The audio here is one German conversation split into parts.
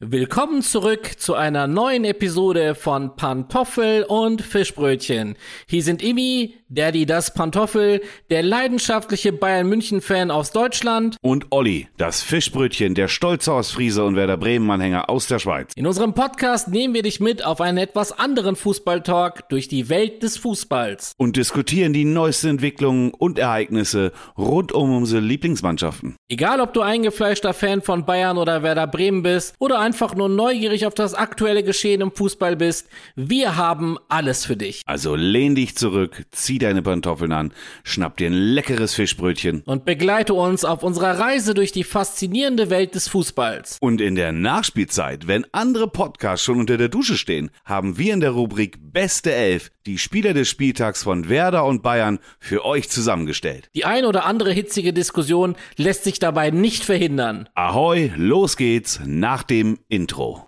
Willkommen zurück zu einer neuen Episode von Pantoffel und Fischbrötchen. Hier sind Imi, Daddy das Pantoffel, der leidenschaftliche Bayern München Fan aus Deutschland und Olli, das Fischbrötchen, der stolze Ostfriese und Werder Bremen Anhänger aus der Schweiz. In unserem Podcast nehmen wir dich mit auf einen etwas anderen Fußballtalk durch die Welt des Fußballs und diskutieren die neuesten Entwicklungen und Ereignisse rund um unsere Lieblingsmannschaften. Egal, ob du eingefleischter Fan von Bayern oder Werder Bremen bist oder einfach nur neugierig auf das aktuelle Geschehen im Fußball bist, wir haben alles für dich. Also lehn dich zurück, zieh deine Pantoffeln an, schnapp dir ein leckeres Fischbrötchen und begleite uns auf unserer Reise durch die faszinierende Welt des Fußballs. Und in der Nachspielzeit, wenn andere Podcasts schon unter der Dusche stehen, haben wir in der Rubrik Beste Elf die Spieler des Spieltags von Werder und Bayern für euch zusammengestellt. Die ein oder andere hitzige Diskussion lässt sich dabei nicht verhindern. Ahoi, los geht's nach dem Intro.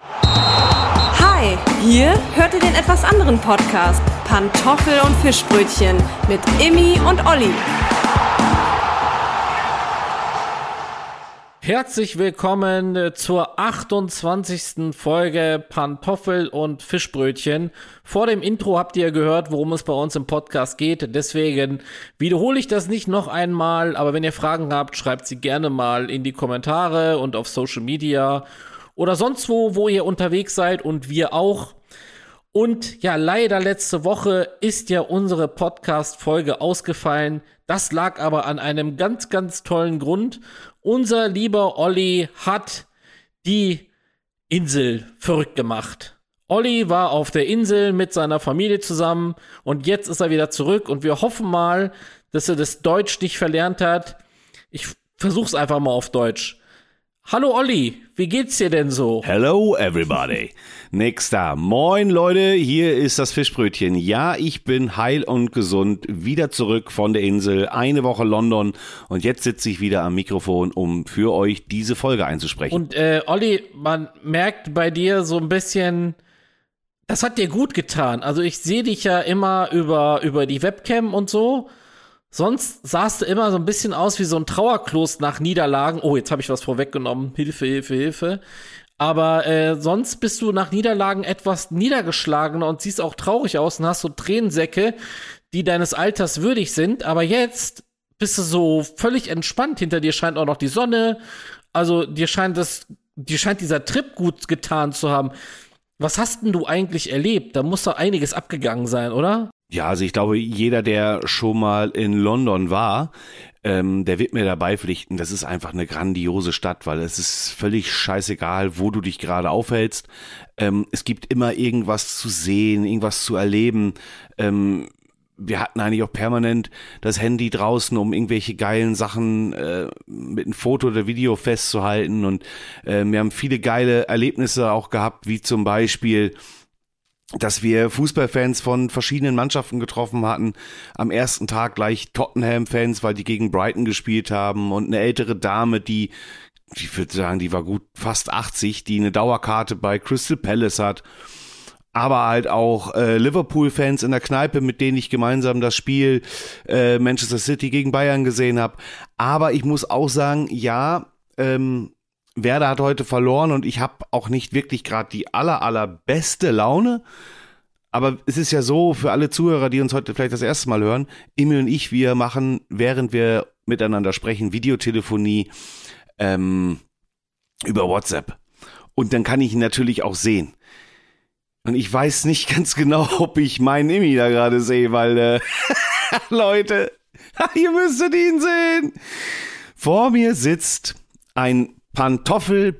Hi, hier hört ihr den etwas anderen Podcast Pantoffel und Fischbrötchen mit Immi und Olli. Herzlich willkommen äh, zur 28. Folge Pantoffel und Fischbrötchen. Vor dem Intro habt ihr gehört, worum es bei uns im Podcast geht. Deswegen wiederhole ich das nicht noch einmal. Aber wenn ihr Fragen habt, schreibt sie gerne mal in die Kommentare und auf Social Media oder sonst wo, wo ihr unterwegs seid und wir auch. Und ja, leider letzte Woche ist ja unsere Podcast-Folge ausgefallen. Das lag aber an einem ganz, ganz tollen Grund. Unser lieber Olli hat die Insel verrückt gemacht. Olli war auf der Insel mit seiner Familie zusammen und jetzt ist er wieder zurück und wir hoffen mal, dass er das Deutsch nicht verlernt hat. Ich versuch's einfach mal auf Deutsch. Hallo Olli, wie geht's dir denn so? Hello everybody. Nächster. Moin Leute, hier ist das Fischbrötchen. Ja, ich bin heil und gesund, wieder zurück von der Insel, eine Woche London und jetzt sitze ich wieder am Mikrofon, um für euch diese Folge einzusprechen. Und äh, Olli, man merkt bei dir so ein bisschen, das hat dir gut getan. Also ich sehe dich ja immer über, über die Webcam und so. Sonst sahst du immer so ein bisschen aus wie so ein Trauerkloß nach Niederlagen. Oh, jetzt habe ich was vorweggenommen. Hilfe, Hilfe, Hilfe. Aber äh, sonst bist du nach Niederlagen etwas niedergeschlagener und siehst auch traurig aus und hast so Tränensäcke, die deines Alters würdig sind. Aber jetzt bist du so völlig entspannt. Hinter dir scheint auch noch die Sonne. Also dir scheint das, dir scheint dieser Trip gut getan zu haben. Was hast denn du eigentlich erlebt? Da muss doch einiges abgegangen sein, oder? Ja, also ich glaube, jeder, der schon mal in London war, ähm, der wird mir dabei pflichten. Das ist einfach eine grandiose Stadt, weil es ist völlig scheißegal, wo du dich gerade aufhältst. Ähm, es gibt immer irgendwas zu sehen, irgendwas zu erleben. Ähm, wir hatten eigentlich auch permanent das Handy draußen, um irgendwelche geilen Sachen äh, mit einem Foto oder Video festzuhalten. Und äh, wir haben viele geile Erlebnisse auch gehabt, wie zum Beispiel dass wir Fußballfans von verschiedenen Mannschaften getroffen hatten. Am ersten Tag gleich Tottenham-Fans, weil die gegen Brighton gespielt haben und eine ältere Dame, die, ich würde sagen, die war gut fast 80, die eine Dauerkarte bei Crystal Palace hat. Aber halt auch äh, Liverpool-Fans in der Kneipe, mit denen ich gemeinsam das Spiel äh, Manchester City gegen Bayern gesehen habe. Aber ich muss auch sagen, ja, ähm, Werder hat heute verloren und ich habe auch nicht wirklich gerade die aller, allerbeste Laune. Aber es ist ja so, für alle Zuhörer, die uns heute vielleicht das erste Mal hören, Emil und ich, wir machen, während wir miteinander sprechen, Videotelefonie ähm, über WhatsApp. Und dann kann ich ihn natürlich auch sehen. Und ich weiß nicht ganz genau, ob ich meinen Emmy da gerade sehe, weil, äh, Leute, ihr müsstet ihn sehen. Vor mir sitzt ein Pantoffel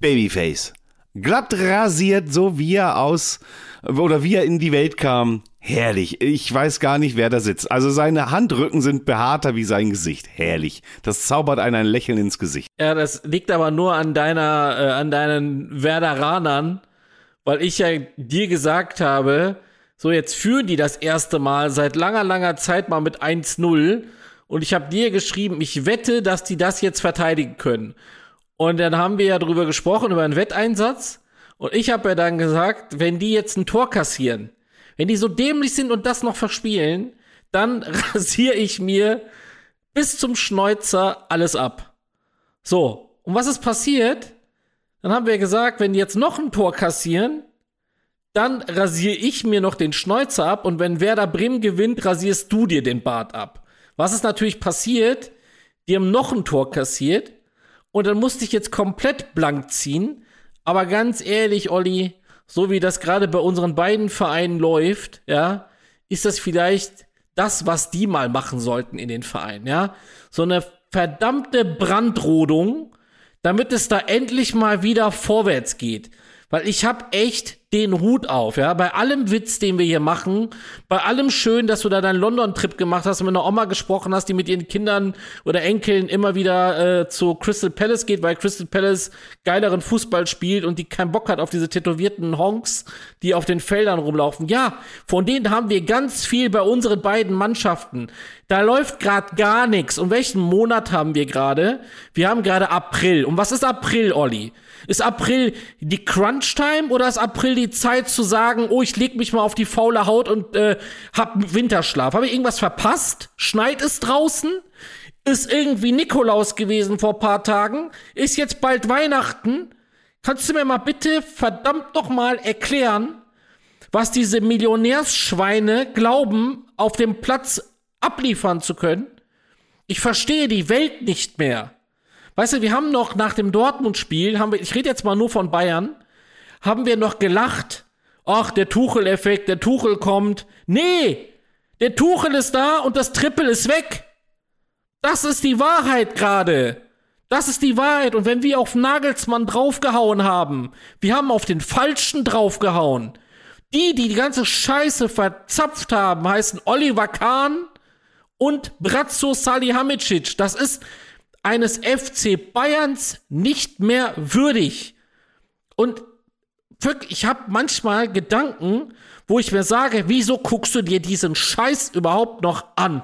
Babyface. Glatt rasiert, so wie er aus oder wie er in die Welt kam. Herrlich. Ich weiß gar nicht, wer da sitzt. Also seine Handrücken sind behaarter wie sein Gesicht. Herrlich. Das zaubert einen ein Lächeln ins Gesicht. Ja, das liegt aber nur an deiner, äh, an deinen Werderanern, weil ich ja dir gesagt habe, so jetzt führen die das erste Mal seit langer, langer Zeit mal mit 1-0 und ich habe dir geschrieben, ich wette, dass die das jetzt verteidigen können. Und dann haben wir ja drüber gesprochen, über einen Wetteinsatz. Und ich habe ja dann gesagt, wenn die jetzt ein Tor kassieren, wenn die so dämlich sind und das noch verspielen, dann rasiere ich mir bis zum Schneuzer alles ab. So, und was ist passiert? Dann haben wir gesagt, wenn die jetzt noch ein Tor kassieren, dann rasiere ich mir noch den Schnäuzer ab und wenn Werder Bremen gewinnt, rasierst du dir den Bart ab. Was ist natürlich passiert? Die haben noch ein Tor kassiert und dann musste ich jetzt komplett blank ziehen. Aber ganz ehrlich, Olli, so wie das gerade bei unseren beiden Vereinen läuft, ja, ist das vielleicht das, was die mal machen sollten in den Vereinen, ja? So eine verdammte Brandrodung, damit es da endlich mal wieder vorwärts geht. Weil ich hab echt den Hut auf, ja. Bei allem Witz, den wir hier machen, bei allem schön, dass du da deinen London-Trip gemacht hast und mit einer Oma gesprochen hast, die mit ihren Kindern oder Enkeln immer wieder äh, zu Crystal Palace geht, weil Crystal Palace geileren Fußball spielt und die keinen Bock hat auf diese tätowierten Honks, die auf den Feldern rumlaufen. Ja, von denen haben wir ganz viel bei unseren beiden Mannschaften. Da läuft gerade gar nichts. Und welchen Monat haben wir gerade? Wir haben gerade April. Und was ist April, Olli? Ist April die Crunch-Time oder ist April die Zeit zu sagen, oh, ich leg mich mal auf die faule Haut und äh, hab Winterschlaf? Habe ich irgendwas verpasst? Schneit es draußen? Ist irgendwie Nikolaus gewesen vor paar Tagen? Ist jetzt bald Weihnachten? Kannst du mir mal bitte verdammt noch mal erklären, was diese Millionärsschweine glauben, auf dem Platz abliefern zu können? Ich verstehe die Welt nicht mehr. Weißt du, wir haben noch nach dem Dortmund-Spiel, haben wir, ich rede jetzt mal nur von Bayern, haben wir noch gelacht. Ach, der Tuchel-Effekt, der Tuchel kommt. Nee, der Tuchel ist da und das Triple ist weg. Das ist die Wahrheit gerade. Das ist die Wahrheit. Und wenn wir auf Nagelsmann draufgehauen haben, wir haben auf den Falschen draufgehauen. Die, die die ganze Scheiße verzapft haben, heißen Oliver Kahn und Bratzo Salihamidzic. Das ist, eines FC Bayerns nicht mehr würdig. Und wirklich, ich habe manchmal Gedanken, wo ich mir sage, wieso guckst du dir diesen Scheiß überhaupt noch an?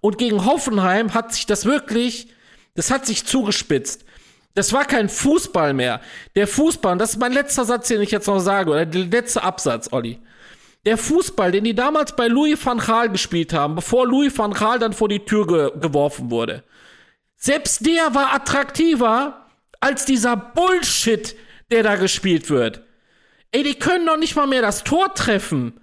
Und gegen Hoffenheim hat sich das wirklich, das hat sich zugespitzt. Das war kein Fußball mehr. Der Fußball, und das ist mein letzter Satz, den ich jetzt noch sage, oder der letzte Absatz, Olli. Der Fußball, den die damals bei Louis van Gaal gespielt haben, bevor Louis van Gaal dann vor die Tür ge geworfen wurde. Selbst der war attraktiver als dieser Bullshit, der da gespielt wird. Ey, die können doch nicht mal mehr das Tor treffen.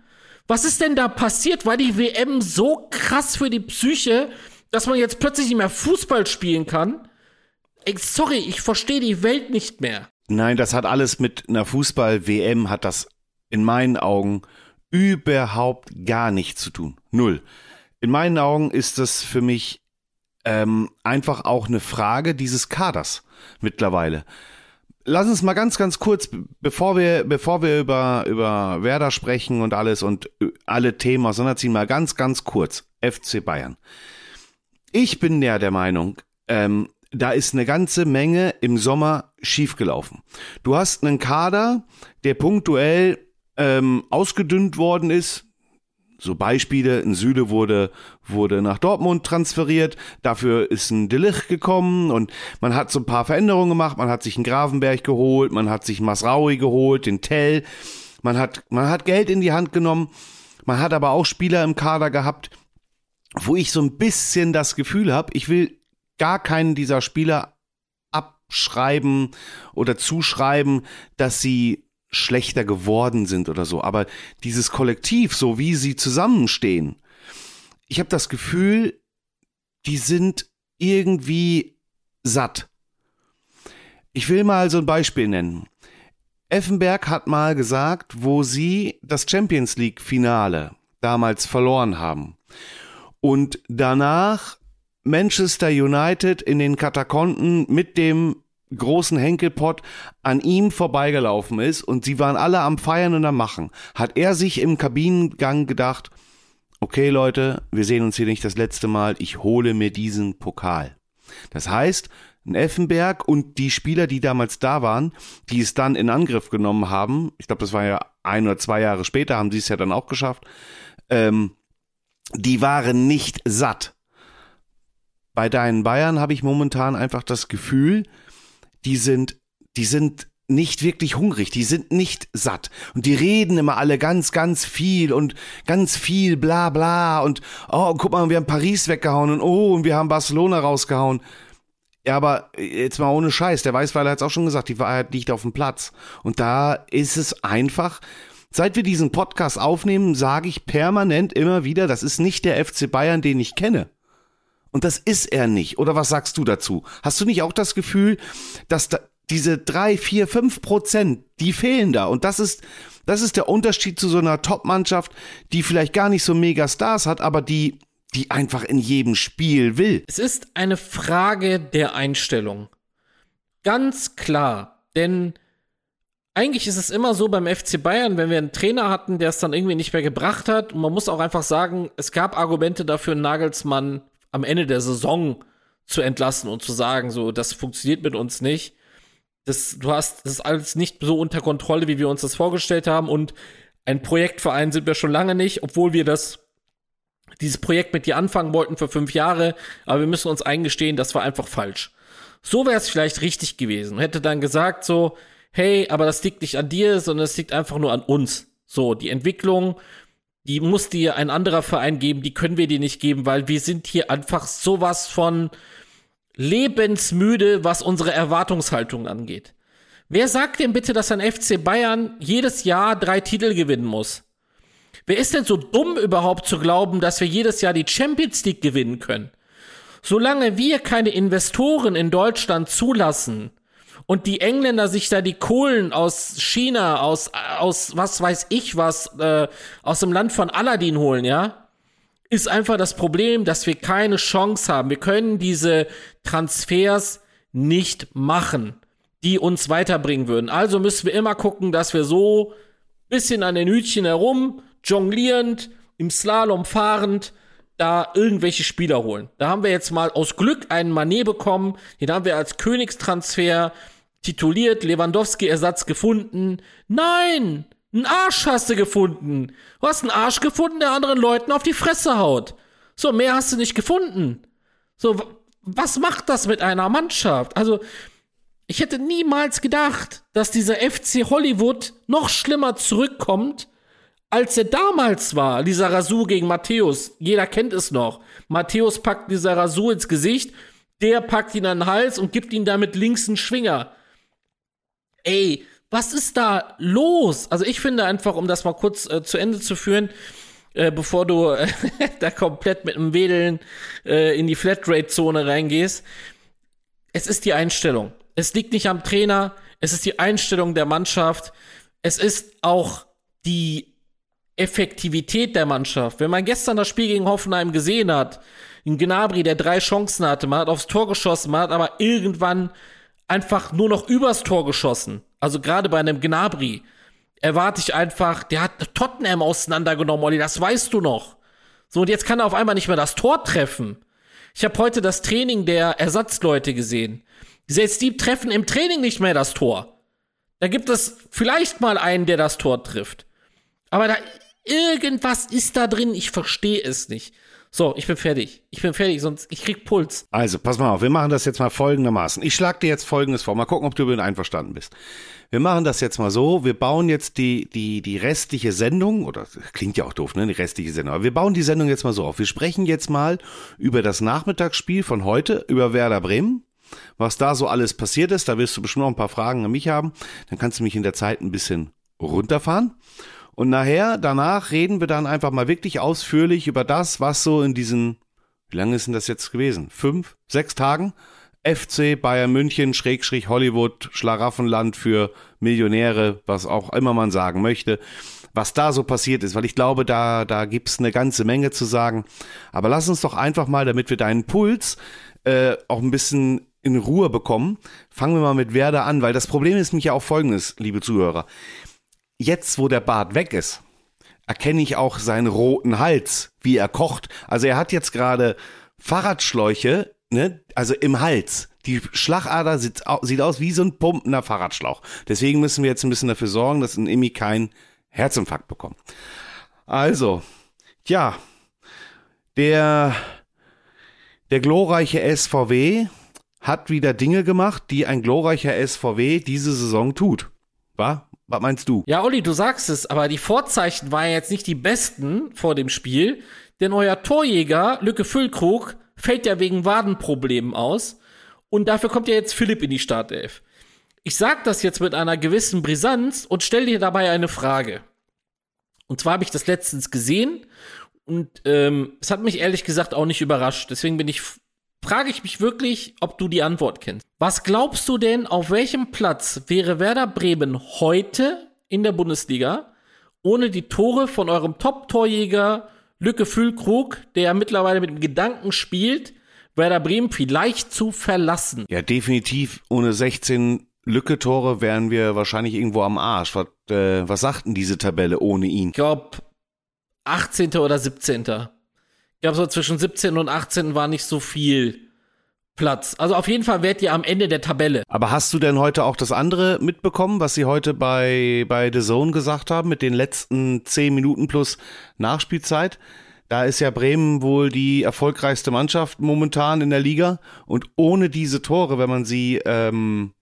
Was ist denn da passiert? War die WM so krass für die Psyche, dass man jetzt plötzlich nicht mehr Fußball spielen kann? Ey, sorry, ich verstehe die Welt nicht mehr. Nein, das hat alles mit einer Fußball-WM, hat das in meinen Augen überhaupt gar nichts zu tun. Null. In meinen Augen ist das für mich ähm, einfach auch eine Frage dieses Kaders mittlerweile. Lass uns mal ganz, ganz kurz, bevor wir, bevor wir über, über Werder sprechen und alles und äh, alle Themen auseinanderziehen, mal ganz, ganz kurz. FC Bayern. Ich bin ja der Meinung, ähm, da ist eine ganze Menge im Sommer schiefgelaufen. Du hast einen Kader, der punktuell ähm, ausgedünnt worden ist, so Beispiele, ein Süle wurde, wurde nach Dortmund transferiert, dafür ist ein Delicht gekommen und man hat so ein paar Veränderungen gemacht, man hat sich einen Gravenberg geholt, man hat sich Masraui geholt, den Tell, man hat, man hat Geld in die Hand genommen, man hat aber auch Spieler im Kader gehabt, wo ich so ein bisschen das Gefühl habe, ich will gar keinen dieser Spieler abschreiben oder zuschreiben, dass sie schlechter geworden sind oder so. Aber dieses Kollektiv, so wie sie zusammenstehen, ich habe das Gefühl, die sind irgendwie satt. Ich will mal so ein Beispiel nennen. Effenberg hat mal gesagt, wo sie das Champions League Finale damals verloren haben und danach Manchester United in den Katakomben mit dem großen Henkelpott an ihm vorbeigelaufen ist und sie waren alle am Feiern und am Machen, hat er sich im Kabinengang gedacht, okay Leute, wir sehen uns hier nicht das letzte Mal, ich hole mir diesen Pokal. Das heißt, Effenberg und die Spieler, die damals da waren, die es dann in Angriff genommen haben, ich glaube, das war ja ein oder zwei Jahre später, haben sie es ja dann auch geschafft, ähm, die waren nicht satt. Bei deinen Bayern habe ich momentan einfach das Gefühl, die sind, die sind nicht wirklich hungrig, die sind nicht satt und die reden immer alle ganz, ganz viel und ganz viel bla bla und oh, guck mal, wir haben Paris weggehauen und oh, und wir haben Barcelona rausgehauen. Ja, aber jetzt mal ohne Scheiß, der Weißweiler hat es auch schon gesagt, die Wahrheit liegt auf dem Platz. Und da ist es einfach, seit wir diesen Podcast aufnehmen, sage ich permanent immer wieder, das ist nicht der FC Bayern, den ich kenne. Und das ist er nicht. Oder was sagst du dazu? Hast du nicht auch das Gefühl, dass da diese drei, vier, fünf Prozent, die fehlen da? Und das ist, das ist der Unterschied zu so einer Top-Mannschaft, die vielleicht gar nicht so mega Stars hat, aber die die einfach in jedem Spiel will. Es ist eine Frage der Einstellung. Ganz klar. Denn eigentlich ist es immer so beim FC Bayern, wenn wir einen Trainer hatten, der es dann irgendwie nicht mehr gebracht hat. Und man muss auch einfach sagen, es gab Argumente dafür, Nagelsmann am Ende der Saison zu entlassen und zu sagen, so, das funktioniert mit uns nicht. Das, du hast das alles nicht so unter Kontrolle, wie wir uns das vorgestellt haben. Und ein Projektverein sind wir schon lange nicht, obwohl wir das dieses Projekt mit dir anfangen wollten für fünf Jahre, aber wir müssen uns eingestehen, das war einfach falsch. So wäre es vielleicht richtig gewesen. Hätte dann gesagt so, hey, aber das liegt nicht an dir, sondern es liegt einfach nur an uns. So, die Entwicklung, die muss dir ein anderer Verein geben, die können wir dir nicht geben, weil wir sind hier einfach sowas von lebensmüde, was unsere Erwartungshaltung angeht. Wer sagt denn bitte, dass ein FC Bayern jedes Jahr drei Titel gewinnen muss? Wer ist denn so dumm überhaupt zu glauben, dass wir jedes Jahr die Champions League gewinnen können? Solange wir keine Investoren in Deutschland zulassen und die Engländer sich da die Kohlen aus China, aus, aus was weiß ich was, äh, aus dem Land von Aladdin holen, ja, ist einfach das Problem, dass wir keine Chance haben. Wir können diese Transfers nicht machen, die uns weiterbringen würden. Also müssen wir immer gucken, dass wir so bisschen an den Hütchen herum jonglierend, im Slalom fahrend, da irgendwelche Spieler holen. Da haben wir jetzt mal aus Glück einen Manet bekommen, den haben wir als Königstransfer tituliert, Lewandowski-Ersatz gefunden. Nein! Ein Arsch hast du gefunden. Du hast einen Arsch gefunden, der anderen Leuten auf die Fresse haut. So, mehr hast du nicht gefunden. So, was macht das mit einer Mannschaft? Also, ich hätte niemals gedacht, dass dieser FC Hollywood noch schlimmer zurückkommt als er damals war, dieser Rasur gegen Matthäus, jeder kennt es noch. Matthäus packt dieser Rasur ins Gesicht, der packt ihn an den Hals und gibt ihm damit links einen Schwinger. Ey, was ist da los? Also ich finde einfach, um das mal kurz äh, zu Ende zu führen, äh, bevor du äh, da komplett mit dem Wedeln äh, in die Flatrate-Zone reingehst, es ist die Einstellung. Es liegt nicht am Trainer, es ist die Einstellung der Mannschaft, es ist auch die Effektivität der Mannschaft. Wenn man gestern das Spiel gegen Hoffenheim gesehen hat, in Gnabry, der drei Chancen hatte, man hat aufs Tor geschossen, man hat aber irgendwann einfach nur noch übers Tor geschossen. Also gerade bei einem Gnabry erwarte ich einfach, der hat Tottenham auseinandergenommen, Olli, das weißt du noch. So, und jetzt kann er auf einmal nicht mehr das Tor treffen. Ich habe heute das Training der Ersatzleute gesehen. Selbst die treffen im Training nicht mehr das Tor. Da gibt es vielleicht mal einen, der das Tor trifft. Aber da Irgendwas ist da drin, ich verstehe es nicht. So, ich bin fertig. Ich bin fertig, sonst ich krieg Puls. Also, pass mal auf, wir machen das jetzt mal folgendermaßen. Ich schlage dir jetzt folgendes vor. Mal gucken, ob du damit einverstanden bist. Wir machen das jetzt mal so. Wir bauen jetzt die, die, die restliche Sendung, oder klingt ja auch doof, ne? Die restliche Sendung. Aber wir bauen die Sendung jetzt mal so auf. Wir sprechen jetzt mal über das Nachmittagsspiel von heute, über Werder Bremen. Was da so alles passiert ist, da wirst du bestimmt noch ein paar Fragen an mich haben. Dann kannst du mich in der Zeit ein bisschen runterfahren. Und nachher, danach reden wir dann einfach mal wirklich ausführlich über das, was so in diesen, wie lange ist denn das jetzt gewesen? Fünf, sechs Tagen? FC Bayern München, Schrägstrich Hollywood, Schlaraffenland für Millionäre, was auch immer man sagen möchte, was da so passiert ist, weil ich glaube, da, da gibt's eine ganze Menge zu sagen. Aber lass uns doch einfach mal, damit wir deinen Puls äh, auch ein bisschen in Ruhe bekommen, fangen wir mal mit Werder an, weil das Problem ist mich ja auch folgendes, liebe Zuhörer jetzt, wo der Bart weg ist, erkenne ich auch seinen roten Hals, wie er kocht. Also er hat jetzt gerade Fahrradschläuche, ne, also im Hals. Die Schlagader sieht, sieht aus wie so ein pumpender Fahrradschlauch. Deswegen müssen wir jetzt ein bisschen dafür sorgen, dass ein Imi keinen Herzinfarkt bekommt. Also, ja, der, der glorreiche SVW hat wieder Dinge gemacht, die ein glorreicher SVW diese Saison tut. War? Was meinst du? Ja, Olli, du sagst es, aber die Vorzeichen waren jetzt nicht die besten vor dem Spiel, denn euer Torjäger, Lücke Füllkrug, fällt ja wegen Wadenproblemen aus. Und dafür kommt ja jetzt Philipp in die Startelf. Ich sag das jetzt mit einer gewissen Brisanz und stell dir dabei eine Frage. Und zwar habe ich das letztens gesehen und ähm, es hat mich ehrlich gesagt auch nicht überrascht. Deswegen bin ich frage ich mich wirklich, ob du die Antwort kennst. Was glaubst du denn, auf welchem Platz wäre Werder Bremen heute in der Bundesliga ohne die Tore von eurem Top-Torjäger Lücke Füllkrug, der ja mittlerweile mit dem Gedanken spielt, Werder Bremen vielleicht zu verlassen? Ja, definitiv. Ohne 16 Lücke-Tore wären wir wahrscheinlich irgendwo am Arsch. Was, äh, was sagt denn diese Tabelle ohne ihn? Ich glaube, 18. oder 17. Ich glaube, so zwischen 17 und 18 war nicht so viel Platz. Also auf jeden Fall werdet ihr am Ende der Tabelle. Aber hast du denn heute auch das andere mitbekommen, was sie heute bei, bei The Zone gesagt haben, mit den letzten 10 Minuten plus Nachspielzeit? Da ist ja Bremen wohl die erfolgreichste Mannschaft momentan in der Liga. Und ohne diese Tore, wenn man sie ähm,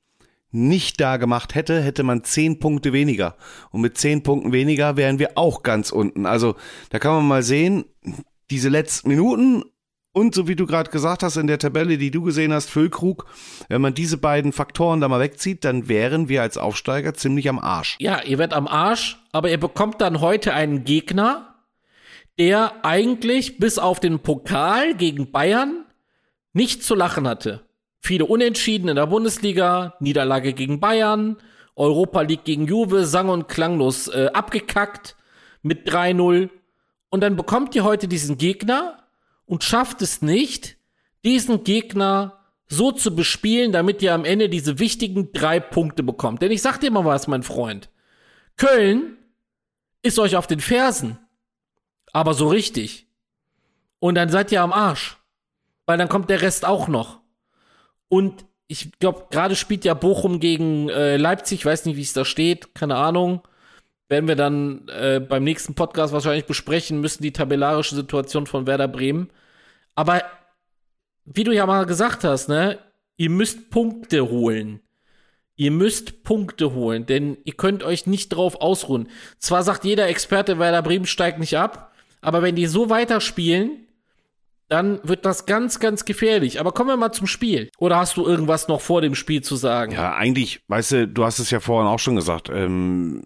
nicht da gemacht hätte, hätte man zehn Punkte weniger. Und mit zehn Punkten weniger wären wir auch ganz unten. Also da kann man mal sehen, diese letzten Minuten und so wie du gerade gesagt hast in der Tabelle, die du gesehen hast, Füllkrug, wenn man diese beiden Faktoren da mal wegzieht, dann wären wir als Aufsteiger ziemlich am Arsch. Ja, ihr werdet am Arsch, aber ihr bekommt dann heute einen Gegner, der eigentlich bis auf den Pokal gegen Bayern nicht zu lachen hatte. Viele Unentschieden in der Bundesliga, Niederlage gegen Bayern, Europa League gegen Juve, sang- und klanglos äh, abgekackt mit 3-0 und dann bekommt ihr heute diesen Gegner und schafft es nicht, diesen Gegner so zu bespielen, damit ihr am Ende diese wichtigen drei Punkte bekommt. Denn ich sag dir mal was, mein Freund. Köln ist euch auf den Fersen. Aber so richtig. Und dann seid ihr am Arsch. Weil dann kommt der Rest auch noch. Und ich glaube, gerade spielt ja Bochum gegen äh, Leipzig, ich weiß nicht, wie es da steht, keine Ahnung werden wir dann äh, beim nächsten Podcast wahrscheinlich besprechen müssen, die tabellarische Situation von Werder Bremen. Aber wie du ja mal gesagt hast, ne, ihr müsst Punkte holen. Ihr müsst Punkte holen, denn ihr könnt euch nicht drauf ausruhen. Zwar sagt jeder Experte, Werder Bremen steigt nicht ab, aber wenn die so weiterspielen, dann wird das ganz, ganz gefährlich. Aber kommen wir mal zum Spiel. Oder hast du irgendwas noch vor dem Spiel zu sagen? Ja, eigentlich, weißt du, du hast es ja vorhin auch schon gesagt, ähm,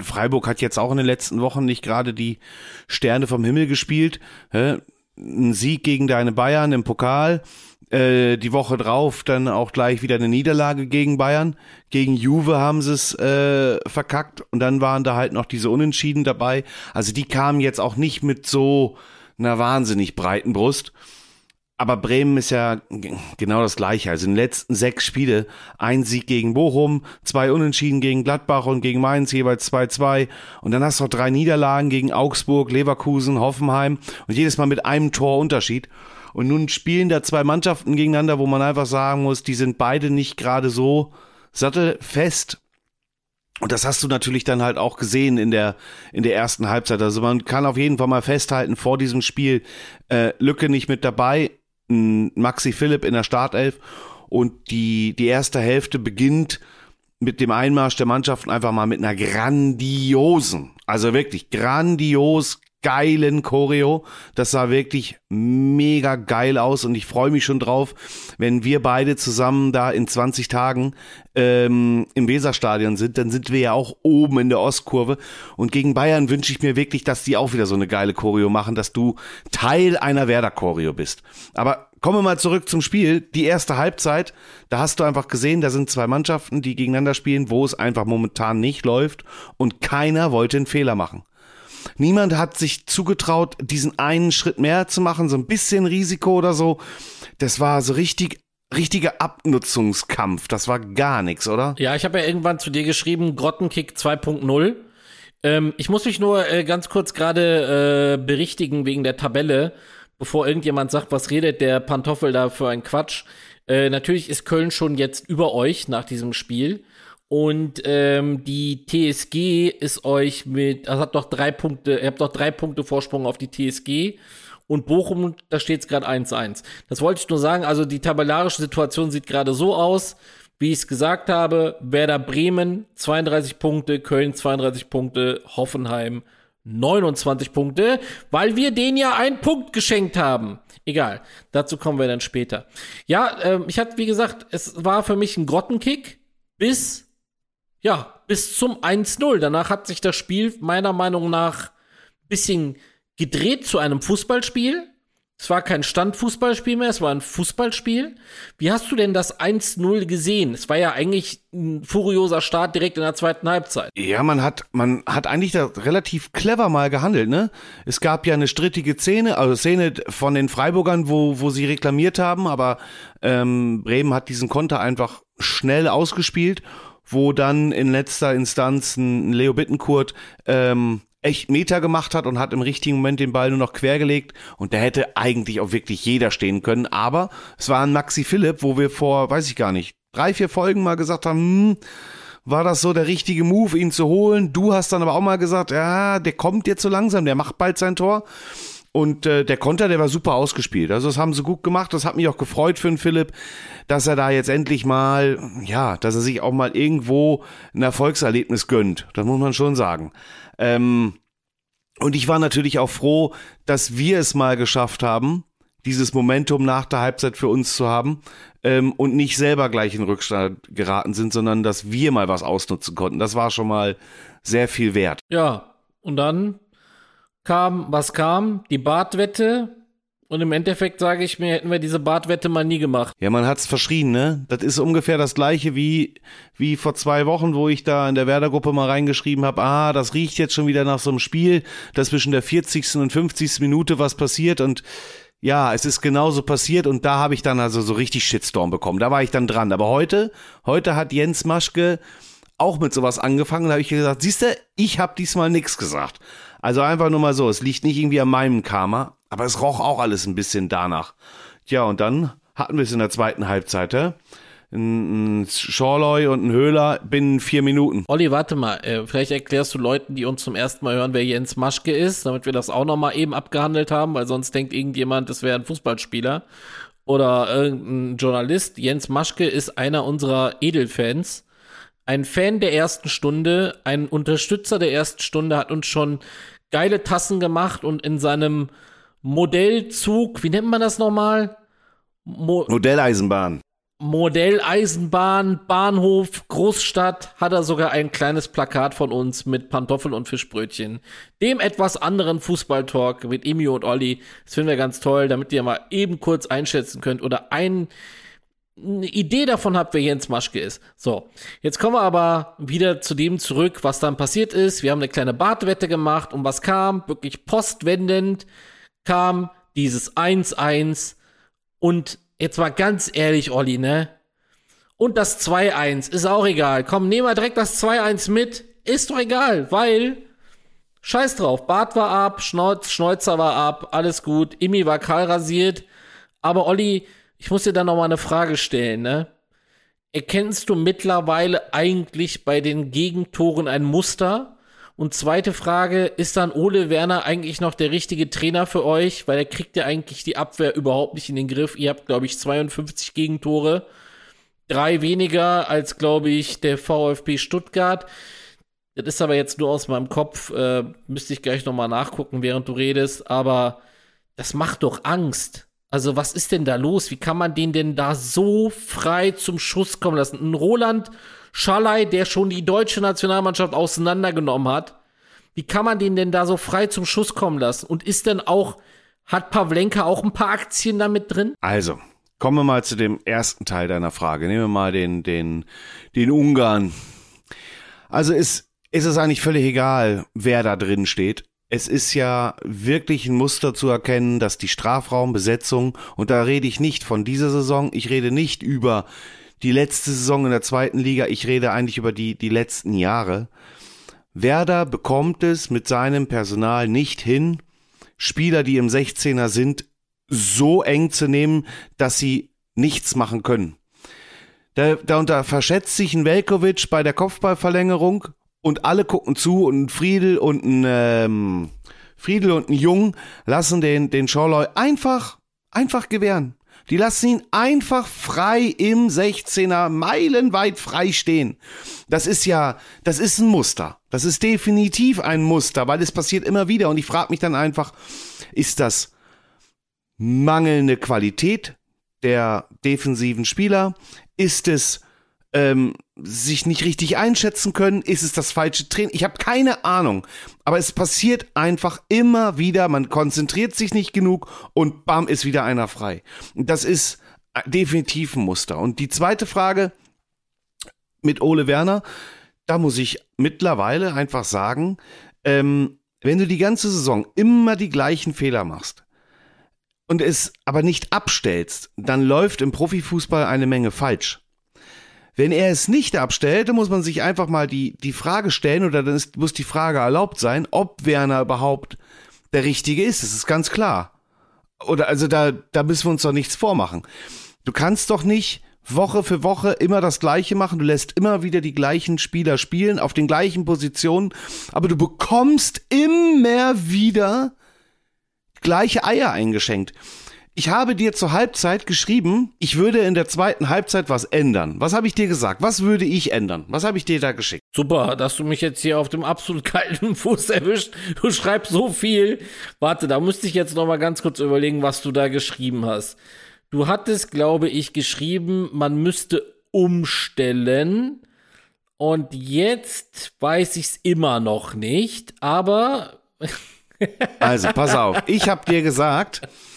Freiburg hat jetzt auch in den letzten Wochen nicht gerade die Sterne vom Himmel gespielt. Ein Sieg gegen deine Bayern im Pokal. Äh, die Woche drauf dann auch gleich wieder eine Niederlage gegen Bayern. Gegen Juve haben sie es äh, verkackt und dann waren da halt noch diese Unentschieden dabei. Also die kamen jetzt auch nicht mit so einer wahnsinnig breiten Brust. Aber Bremen ist ja genau das Gleiche. Also in den letzten sechs Spiele ein Sieg gegen Bochum, zwei Unentschieden gegen Gladbach und gegen Mainz, jeweils 2-2. Und dann hast du noch drei Niederlagen gegen Augsburg, Leverkusen, Hoffenheim und jedes Mal mit einem Tor Unterschied. Und nun spielen da zwei Mannschaften gegeneinander, wo man einfach sagen muss, die sind beide nicht gerade so sattelfest. Und das hast du natürlich dann halt auch gesehen in der in der ersten Halbzeit. Also man kann auf jeden Fall mal festhalten vor diesem Spiel äh, Lücke nicht mit dabei, Maxi Philipp in der Startelf und die, die erste Hälfte beginnt mit dem Einmarsch der Mannschaften einfach mal mit einer grandiosen, also wirklich grandios geilen Choreo. Das sah wirklich mega geil aus und ich freue mich schon drauf, wenn wir beide zusammen da in 20 Tagen ähm, im Weserstadion sind. Dann sind wir ja auch oben in der Ostkurve und gegen Bayern wünsche ich mir wirklich, dass die auch wieder so eine geile Choreo machen, dass du Teil einer Werder-Choreo bist. Aber kommen wir mal zurück zum Spiel. Die erste Halbzeit, da hast du einfach gesehen, da sind zwei Mannschaften, die gegeneinander spielen, wo es einfach momentan nicht läuft und keiner wollte einen Fehler machen. Niemand hat sich zugetraut, diesen einen Schritt mehr zu machen, so ein bisschen Risiko oder so. Das war so richtig richtiger Abnutzungskampf. Das war gar nichts, oder? Ja, ich habe ja irgendwann zu dir geschrieben, Grottenkick 2.0. Ähm, ich muss mich nur äh, ganz kurz gerade äh, berichtigen wegen der Tabelle, bevor irgendjemand sagt, was redet der Pantoffel da für ein Quatsch. Äh, natürlich ist Köln schon jetzt über euch nach diesem Spiel. Und ähm, die TSG ist euch mit, also hat doch drei Punkte, ihr habt doch drei Punkte Vorsprung auf die TSG. Und Bochum, da steht es gerade 1-1. Das wollte ich nur sagen. Also die tabellarische Situation sieht gerade so aus, wie ich es gesagt habe. Werder Bremen 32 Punkte, Köln 32 Punkte, Hoffenheim 29 Punkte, weil wir denen ja einen Punkt geschenkt haben. Egal, dazu kommen wir dann später. Ja, ähm, ich hatte, wie gesagt, es war für mich ein Grottenkick bis, ja, bis zum 1-0. Danach hat sich das Spiel meiner Meinung nach ein bisschen gedreht zu einem Fußballspiel. Es war kein Standfußballspiel mehr, es war ein Fußballspiel. Wie hast du denn das 1-0 gesehen? Es war ja eigentlich ein furioser Start direkt in der zweiten Halbzeit. Ja, man hat, man hat eigentlich da relativ clever mal gehandelt, ne? Es gab ja eine strittige Szene, also Szene von den Freiburgern, wo, wo sie reklamiert haben, aber ähm, Bremen hat diesen Konter einfach schnell ausgespielt, wo dann in letzter Instanz ein Leo Bittenkurt ähm, echt Meter gemacht hat und hat im richtigen Moment den Ball nur noch quergelegt und da hätte eigentlich auch wirklich jeder stehen können, aber es war ein Maxi Philipp, wo wir vor, weiß ich gar nicht, drei, vier Folgen mal gesagt haben, hm, war das so der richtige Move, ihn zu holen? Du hast dann aber auch mal gesagt, ja, der kommt jetzt so langsam, der macht bald sein Tor. Und äh, der Konter, der war super ausgespielt. Also das haben sie gut gemacht. Das hat mich auch gefreut für den Philipp, dass er da jetzt endlich mal, ja, dass er sich auch mal irgendwo ein Erfolgserlebnis gönnt. Das muss man schon sagen. Ähm, und ich war natürlich auch froh, dass wir es mal geschafft haben, dieses Momentum nach der Halbzeit für uns zu haben ähm, und nicht selber gleich in Rückstand geraten sind, sondern dass wir mal was ausnutzen konnten. Das war schon mal sehr viel wert. Ja, und dann kam, was kam? Die Bartwette, und im Endeffekt sage ich mir, hätten wir diese Bartwette mal nie gemacht. Ja, man hat's verschrien, ne? Das ist ungefähr das gleiche wie, wie vor zwei Wochen, wo ich da in der Werder-Gruppe mal reingeschrieben habe, ah, das riecht jetzt schon wieder nach so einem Spiel, dass zwischen der 40. und 50. Minute was passiert und ja, es ist genauso passiert und da habe ich dann also so richtig Shitstorm bekommen. Da war ich dann dran. Aber heute, heute hat Jens Maschke auch mit sowas angefangen. Da habe ich gesagt, siehst du, ich habe diesmal nichts gesagt. Also einfach nur mal so, es liegt nicht irgendwie an meinem Karma, aber es roch auch alles ein bisschen danach. Ja, und dann hatten wir es in der zweiten Halbzeit, ja? ein, ein Schorloy und ein Höhler binnen vier Minuten. Olli, warte mal, äh, vielleicht erklärst du Leuten, die uns zum ersten Mal hören, wer Jens Maschke ist, damit wir das auch nochmal eben abgehandelt haben, weil sonst denkt irgendjemand, das wäre ein Fußballspieler oder irgendein Journalist. Jens Maschke ist einer unserer Edelfans. Ein Fan der ersten Stunde, ein Unterstützer der ersten Stunde, hat uns schon geile Tassen gemacht und in seinem Modellzug, wie nennt man das nochmal? Mo Modelleisenbahn. Modelleisenbahn, Bahnhof, Großstadt hat er sogar ein kleines Plakat von uns mit Pantoffeln und Fischbrötchen. Dem etwas anderen Fußballtalk mit Emi und Olli. Das finden wir ganz toll, damit ihr mal eben kurz einschätzen könnt oder ein, eine Idee davon habt, wer Jens Maschke ist. So, jetzt kommen wir aber wieder zu dem zurück, was dann passiert ist. Wir haben eine kleine Bartwette gemacht und was kam? Wirklich postwendend kam dieses 1-1 und jetzt mal ganz ehrlich, Olli, ne? Und das 2-1 ist auch egal. Komm, nehmen wir direkt das 2-1 mit. Ist doch egal, weil Scheiß drauf. Bart war ab, Schnauz, Schnäuzer war ab, alles gut. Imi war kahl rasiert. Aber Olli, ich muss dir da noch mal eine Frage stellen, ne? Erkennst du mittlerweile eigentlich bei den Gegentoren ein Muster? Und zweite Frage, ist dann Ole Werner eigentlich noch der richtige Trainer für euch? Weil er kriegt ja eigentlich die Abwehr überhaupt nicht in den Griff. Ihr habt, glaube ich, 52 Gegentore. Drei weniger als, glaube ich, der VfB Stuttgart. Das ist aber jetzt nur aus meinem Kopf. Äh, müsste ich gleich nochmal nachgucken, während du redest. Aber das macht doch Angst. Also, was ist denn da los? Wie kann man den denn da so frei zum Schuss kommen lassen? Ein Roland Schalay, der schon die deutsche Nationalmannschaft auseinandergenommen hat. Wie kann man den denn da so frei zum Schuss kommen lassen? Und ist denn auch, hat Pavlenka auch ein paar Aktien damit drin? Also, kommen wir mal zu dem ersten Teil deiner Frage. Nehmen wir mal den, den, den Ungarn. Also ist, ist es eigentlich völlig egal, wer da drin steht. Es ist ja wirklich ein Muster zu erkennen, dass die Strafraumbesetzung, und da rede ich nicht von dieser Saison, ich rede nicht über die letzte Saison in der zweiten Liga, ich rede eigentlich über die, die letzten Jahre. Werder bekommt es mit seinem Personal nicht hin, Spieler, die im 16er sind, so eng zu nehmen, dass sie nichts machen können. Da, da verschätzt sich ein Velkovic bei der Kopfballverlängerung und alle gucken zu und Friedel und ein ähm, Friedel und ein Jung lassen den, den Schorloy einfach, einfach gewähren. Die lassen ihn einfach frei im 16er, meilenweit frei stehen. Das ist ja, das ist ein Muster. Das ist definitiv ein Muster, weil es passiert immer wieder. Und ich frage mich dann einfach, ist das mangelnde Qualität der defensiven Spieler? Ist es ähm, sich nicht richtig einschätzen können? Ist es das falsche Training? Ich habe keine Ahnung. Aber es passiert einfach immer wieder. Man konzentriert sich nicht genug und bam ist wieder einer frei. Das ist definitiv ein Muster. Und die zweite Frage mit Ole Werner, da muss ich mittlerweile einfach sagen, ähm, wenn du die ganze Saison immer die gleichen Fehler machst, und es aber nicht abstellst, dann läuft im Profifußball eine Menge falsch. Wenn er es nicht abstellt, dann muss man sich einfach mal die, die Frage stellen oder dann ist, muss die Frage erlaubt sein, ob Werner überhaupt der Richtige ist. Das ist ganz klar. Oder also da, da müssen wir uns doch nichts vormachen. Du kannst doch nicht Woche für Woche immer das Gleiche machen. Du lässt immer wieder die gleichen Spieler spielen auf den gleichen Positionen, aber du bekommst immer wieder gleiche Eier eingeschenkt. Ich habe dir zur Halbzeit geschrieben, ich würde in der zweiten Halbzeit was ändern. Was habe ich dir gesagt? Was würde ich ändern? Was habe ich dir da geschickt? Super, dass du mich jetzt hier auf dem absolut kalten Fuß erwischt. Du schreibst so viel. Warte, da müsste ich jetzt noch mal ganz kurz überlegen, was du da geschrieben hast. Du hattest, glaube ich, geschrieben, man müsste umstellen. Und jetzt weiß ich es immer noch nicht, aber Also, pass auf. Ich habe dir gesagt,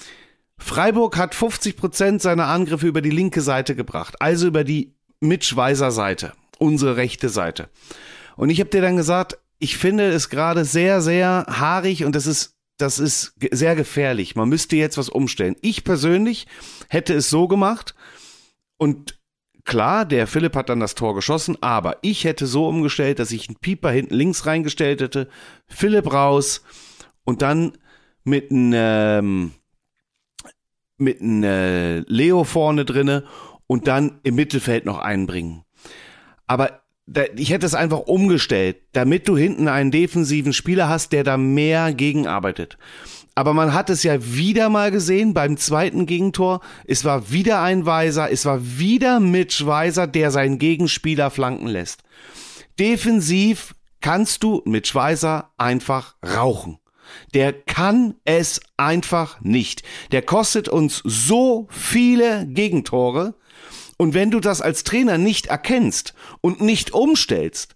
Freiburg hat 50 Prozent seiner Angriffe über die linke Seite gebracht, also über die Mitschweiser Seite, unsere rechte Seite. Und ich habe dir dann gesagt, ich finde es gerade sehr, sehr haarig und das ist, das ist sehr gefährlich. Man müsste jetzt was umstellen. Ich persönlich hätte es so gemacht und klar, der Philipp hat dann das Tor geschossen, aber ich hätte so umgestellt, dass ich einen Pieper hinten links reingestellt hätte, Philipp raus und dann mit einem ähm, mit einem äh, Leo vorne drinne und dann im Mittelfeld noch einbringen. Aber da, ich hätte es einfach umgestellt, damit du hinten einen defensiven Spieler hast, der da mehr gegenarbeitet. Aber man hat es ja wieder mal gesehen beim zweiten Gegentor. Es war wieder ein Weiser, es war wieder Mitch Weiser, der seinen Gegenspieler flanken lässt. Defensiv kannst du Mitch Weiser einfach rauchen. Der kann es einfach nicht. Der kostet uns so viele Gegentore. Und wenn du das als Trainer nicht erkennst und nicht umstellst,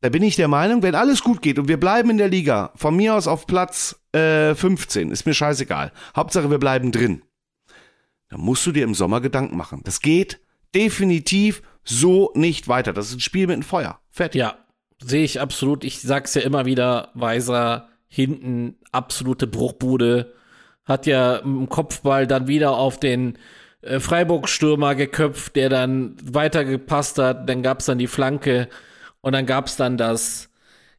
da bin ich der Meinung, wenn alles gut geht und wir bleiben in der Liga, von mir aus auf Platz äh, 15, ist mir scheißegal. Hauptsache, wir bleiben drin. Dann musst du dir im Sommer Gedanken machen. Das geht definitiv so nicht weiter. Das ist ein Spiel mit dem Feuer. Fertig. Ja, sehe ich absolut. Ich sag's ja immer wieder, Weiser hinten absolute Bruchbude. Hat ja im Kopfball dann wieder auf den äh, Freiburg-Stürmer geköpft, der dann weitergepasst hat. Dann gab's dann die Flanke und dann gab's dann das.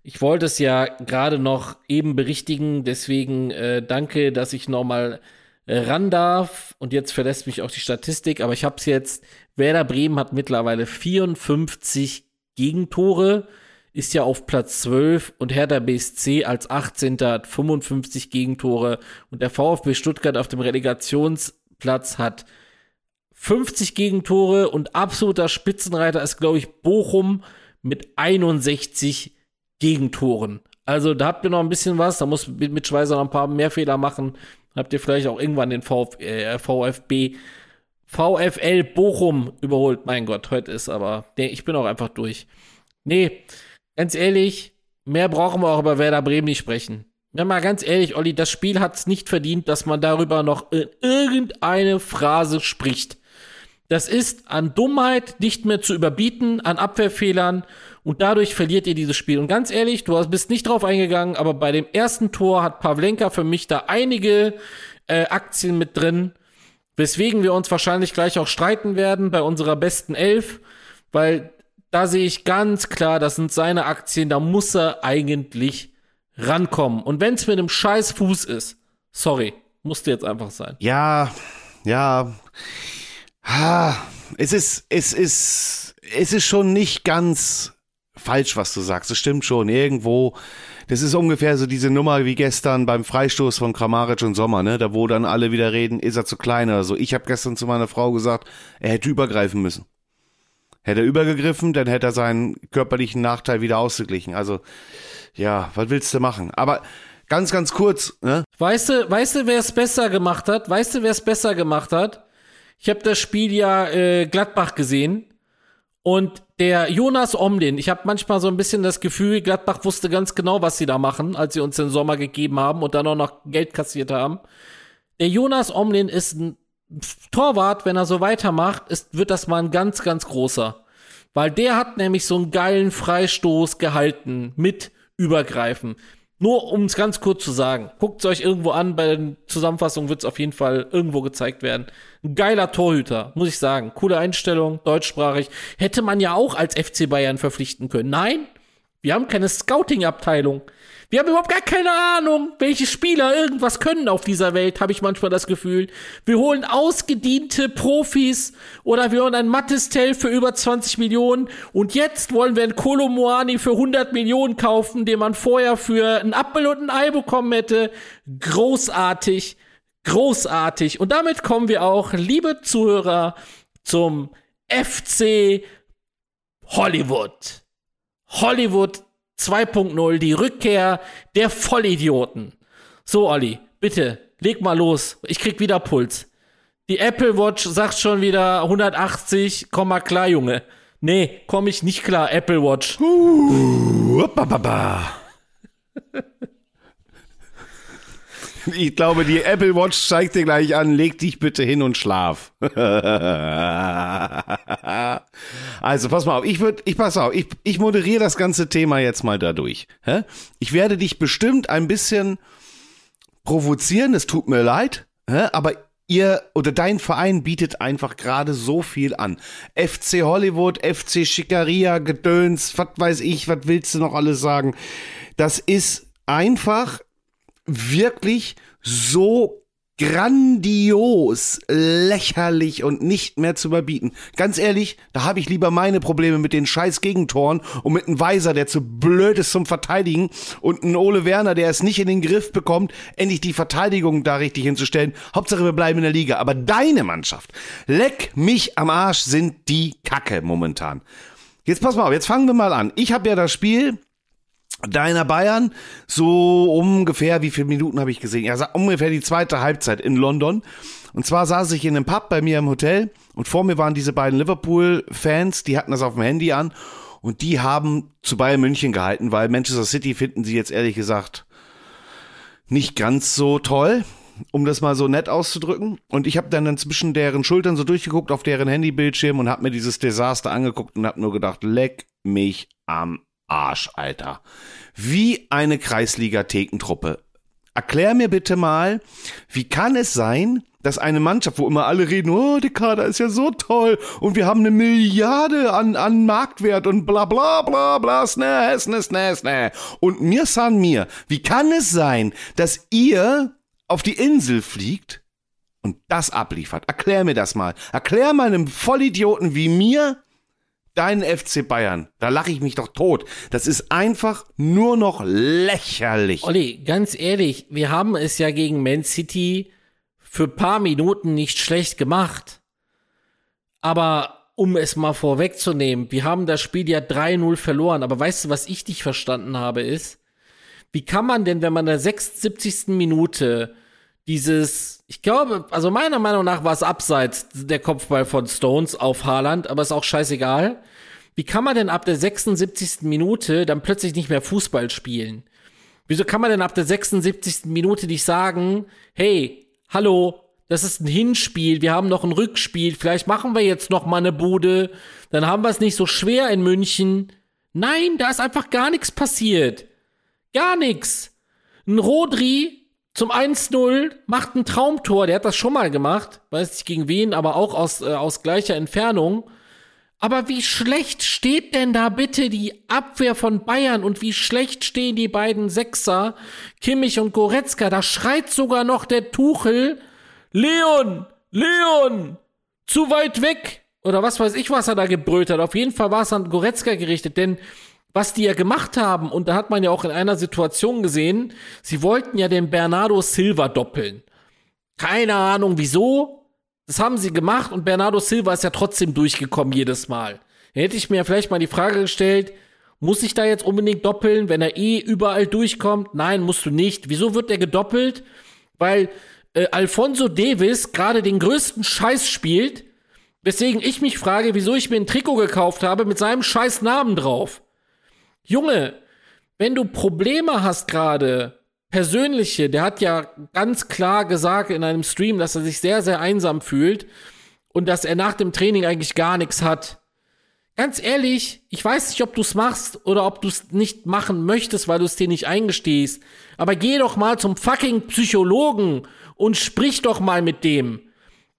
Ich wollte es ja gerade noch eben berichtigen, deswegen äh, danke, dass ich nochmal äh, ran darf. Und jetzt verlässt mich auch die Statistik, aber ich habe es jetzt. Werder Bremen hat mittlerweile 54 Gegentore ist ja auf Platz 12 und Hertha BSC als 18. hat 55 Gegentore und der VfB Stuttgart auf dem Relegationsplatz hat 50 Gegentore und absoluter Spitzenreiter ist, glaube ich, Bochum mit 61 Gegentoren. Also da habt ihr noch ein bisschen was, da muss mit Schweizer noch ein paar mehr Fehler machen. Habt ihr vielleicht auch irgendwann den Vf äh, VfB VfL Bochum überholt. Mein Gott, heute ist aber, nee, ich bin auch einfach durch. Nee, ganz ehrlich, mehr brauchen wir auch über Werder Bremen nicht sprechen. Ja, mal ganz ehrlich, Olli, das Spiel hat es nicht verdient, dass man darüber noch in irgendeine Phrase spricht. Das ist an Dummheit nicht mehr zu überbieten, an Abwehrfehlern und dadurch verliert ihr dieses Spiel. Und ganz ehrlich, du bist nicht drauf eingegangen, aber bei dem ersten Tor hat Pavlenka für mich da einige äh, Aktien mit drin, weswegen wir uns wahrscheinlich gleich auch streiten werden bei unserer besten Elf, weil da sehe ich ganz klar, das sind seine Aktien, da muss er eigentlich rankommen. Und wenn es mit einem scheiß Fuß ist, sorry, musste jetzt einfach sein. Ja, ja. Es ist, es ist, es ist schon nicht ganz falsch, was du sagst. Das stimmt schon. Irgendwo, das ist ungefähr so diese Nummer wie gestern beim Freistoß von Kramaric und Sommer, ne? Da wo dann alle wieder reden, ist er zu klein oder so. Ich habe gestern zu meiner Frau gesagt, er hätte übergreifen müssen. Hätte er übergegriffen, dann hätte er seinen körperlichen Nachteil wieder ausgeglichen. Also, ja, was willst du machen? Aber ganz, ganz kurz, ne? Weißt du, weißt du, wer es besser gemacht hat? Weißt du, wer es besser gemacht hat? Ich habe das Spiel ja äh, Gladbach gesehen und der Jonas Omlin, ich habe manchmal so ein bisschen das Gefühl, Gladbach wusste ganz genau, was sie da machen, als sie uns den Sommer gegeben haben und dann auch noch Geld kassiert haben. Der Jonas Omlin ist ein Torwart, wenn er so weitermacht, ist, wird das mal ein ganz, ganz großer. Weil der hat nämlich so einen geilen Freistoß gehalten mit Übergreifen. Nur um es ganz kurz zu sagen, guckt es euch irgendwo an, bei den Zusammenfassungen wird es auf jeden Fall irgendwo gezeigt werden. Ein geiler Torhüter, muss ich sagen. Coole Einstellung, deutschsprachig. Hätte man ja auch als FC Bayern verpflichten können. Nein, wir haben keine Scouting-Abteilung. Wir haben überhaupt gar keine Ahnung, welche Spieler irgendwas können auf dieser Welt, habe ich manchmal das Gefühl. Wir holen ausgediente Profis oder wir holen ein Mattistel für über 20 Millionen und jetzt wollen wir einen Kolomoani für 100 Millionen kaufen, den man vorher für einen Appel und ein Ei bekommen hätte. Großartig, großartig. Und damit kommen wir auch, liebe Zuhörer, zum FC Hollywood. Hollywood 2.0, die Rückkehr der Vollidioten. So, Olli, bitte, leg mal los. Ich krieg wieder Puls. Die Apple Watch sagt schon wieder 180, komm mal klar, Junge. Nee, komm ich nicht klar, Apple Watch. Uh, Ich glaube, die Apple Watch zeigt dir gleich an, leg dich bitte hin und schlaf. also, pass mal auf, ich würde, ich pass auf, ich, ich moderiere das ganze Thema jetzt mal dadurch. Ich werde dich bestimmt ein bisschen provozieren, es tut mir leid, aber ihr oder dein Verein bietet einfach gerade so viel an. FC Hollywood, FC Schickeria, Gedöns, was weiß ich, was willst du noch alles sagen? Das ist einfach wirklich so grandios, lächerlich und nicht mehr zu überbieten. Ganz ehrlich, da habe ich lieber meine Probleme mit den scheiß Gegentoren und mit einem Weiser, der zu blöd ist zum Verteidigen und einen Ole Werner, der es nicht in den Griff bekommt, endlich die Verteidigung da richtig hinzustellen. Hauptsache wir bleiben in der Liga. Aber deine Mannschaft, leck mich am Arsch, sind die Kacke momentan. Jetzt pass mal auf, jetzt fangen wir mal an. Ich habe ja das Spiel deiner Bayern so ungefähr, wie viele Minuten habe ich gesehen? Ja, ungefähr die zweite Halbzeit in London. Und zwar saß ich in einem Pub bei mir im Hotel und vor mir waren diese beiden Liverpool-Fans, die hatten das auf dem Handy an und die haben zu Bayern München gehalten, weil Manchester City finden sie jetzt ehrlich gesagt nicht ganz so toll, um das mal so nett auszudrücken. Und ich habe dann inzwischen deren Schultern so durchgeguckt auf deren Handybildschirm und habe mir dieses Desaster angeguckt und habe nur gedacht, leck mich am Arsch, Alter. Wie eine Kreisliga-Thekentruppe. Erklär mir bitte mal, wie kann es sein, dass eine Mannschaft, wo immer alle reden, oh, der Kader ist ja so toll und wir haben eine Milliarde an, an Marktwert und bla bla bla bla, snä, snä, snä, snä. Und mir san mir, wie kann es sein, dass ihr auf die Insel fliegt und das abliefert? Erklär mir das mal. Erklär mal einem Vollidioten wie mir, deinen FC Bayern, da lache ich mich doch tot. Das ist einfach nur noch lächerlich. Olli, ganz ehrlich, wir haben es ja gegen Man City für paar Minuten nicht schlecht gemacht. Aber um es mal vorwegzunehmen, wir haben das Spiel ja 3-0 verloren. Aber weißt du, was ich nicht verstanden habe, ist, wie kann man denn, wenn man in der 76. Minute dieses, ich glaube, also meiner Meinung nach war es abseits der Kopfball von Stones auf Haaland, aber ist auch scheißegal. Wie kann man denn ab der 76. Minute dann plötzlich nicht mehr Fußball spielen? Wieso kann man denn ab der 76. Minute nicht sagen, hey, hallo, das ist ein Hinspiel, wir haben noch ein Rückspiel, vielleicht machen wir jetzt noch mal eine Bude, dann haben wir es nicht so schwer in München. Nein, da ist einfach gar nichts passiert. Gar nichts. Ein Rodri zum 1-0 macht ein Traumtor, der hat das schon mal gemacht, weiß nicht gegen wen, aber auch aus, äh, aus gleicher Entfernung. Aber wie schlecht steht denn da bitte die Abwehr von Bayern und wie schlecht stehen die beiden Sechser, Kimmich und Goretzka? Da schreit sogar noch der Tuchel, Leon, Leon, zu weit weg. Oder was weiß ich, was er da gebrüllt hat. Auf jeden Fall war es an Goretzka gerichtet, denn was die ja gemacht haben, und da hat man ja auch in einer Situation gesehen, sie wollten ja den Bernardo Silva doppeln. Keine Ahnung wieso. Das haben sie gemacht und Bernardo Silva ist ja trotzdem durchgekommen jedes Mal. Da hätte ich mir vielleicht mal die Frage gestellt, muss ich da jetzt unbedingt doppeln, wenn er eh überall durchkommt? Nein, musst du nicht. Wieso wird er gedoppelt? Weil äh, Alfonso Davis gerade den größten Scheiß spielt, weswegen ich mich frage, wieso ich mir ein Trikot gekauft habe mit seinem scheiß Namen drauf. Junge, wenn du Probleme hast gerade, persönliche, der hat ja ganz klar gesagt in einem Stream, dass er sich sehr, sehr einsam fühlt und dass er nach dem Training eigentlich gar nichts hat. Ganz ehrlich, ich weiß nicht, ob du es machst oder ob du es nicht machen möchtest, weil du es dir nicht eingestehst. Aber geh doch mal zum fucking Psychologen und sprich doch mal mit dem.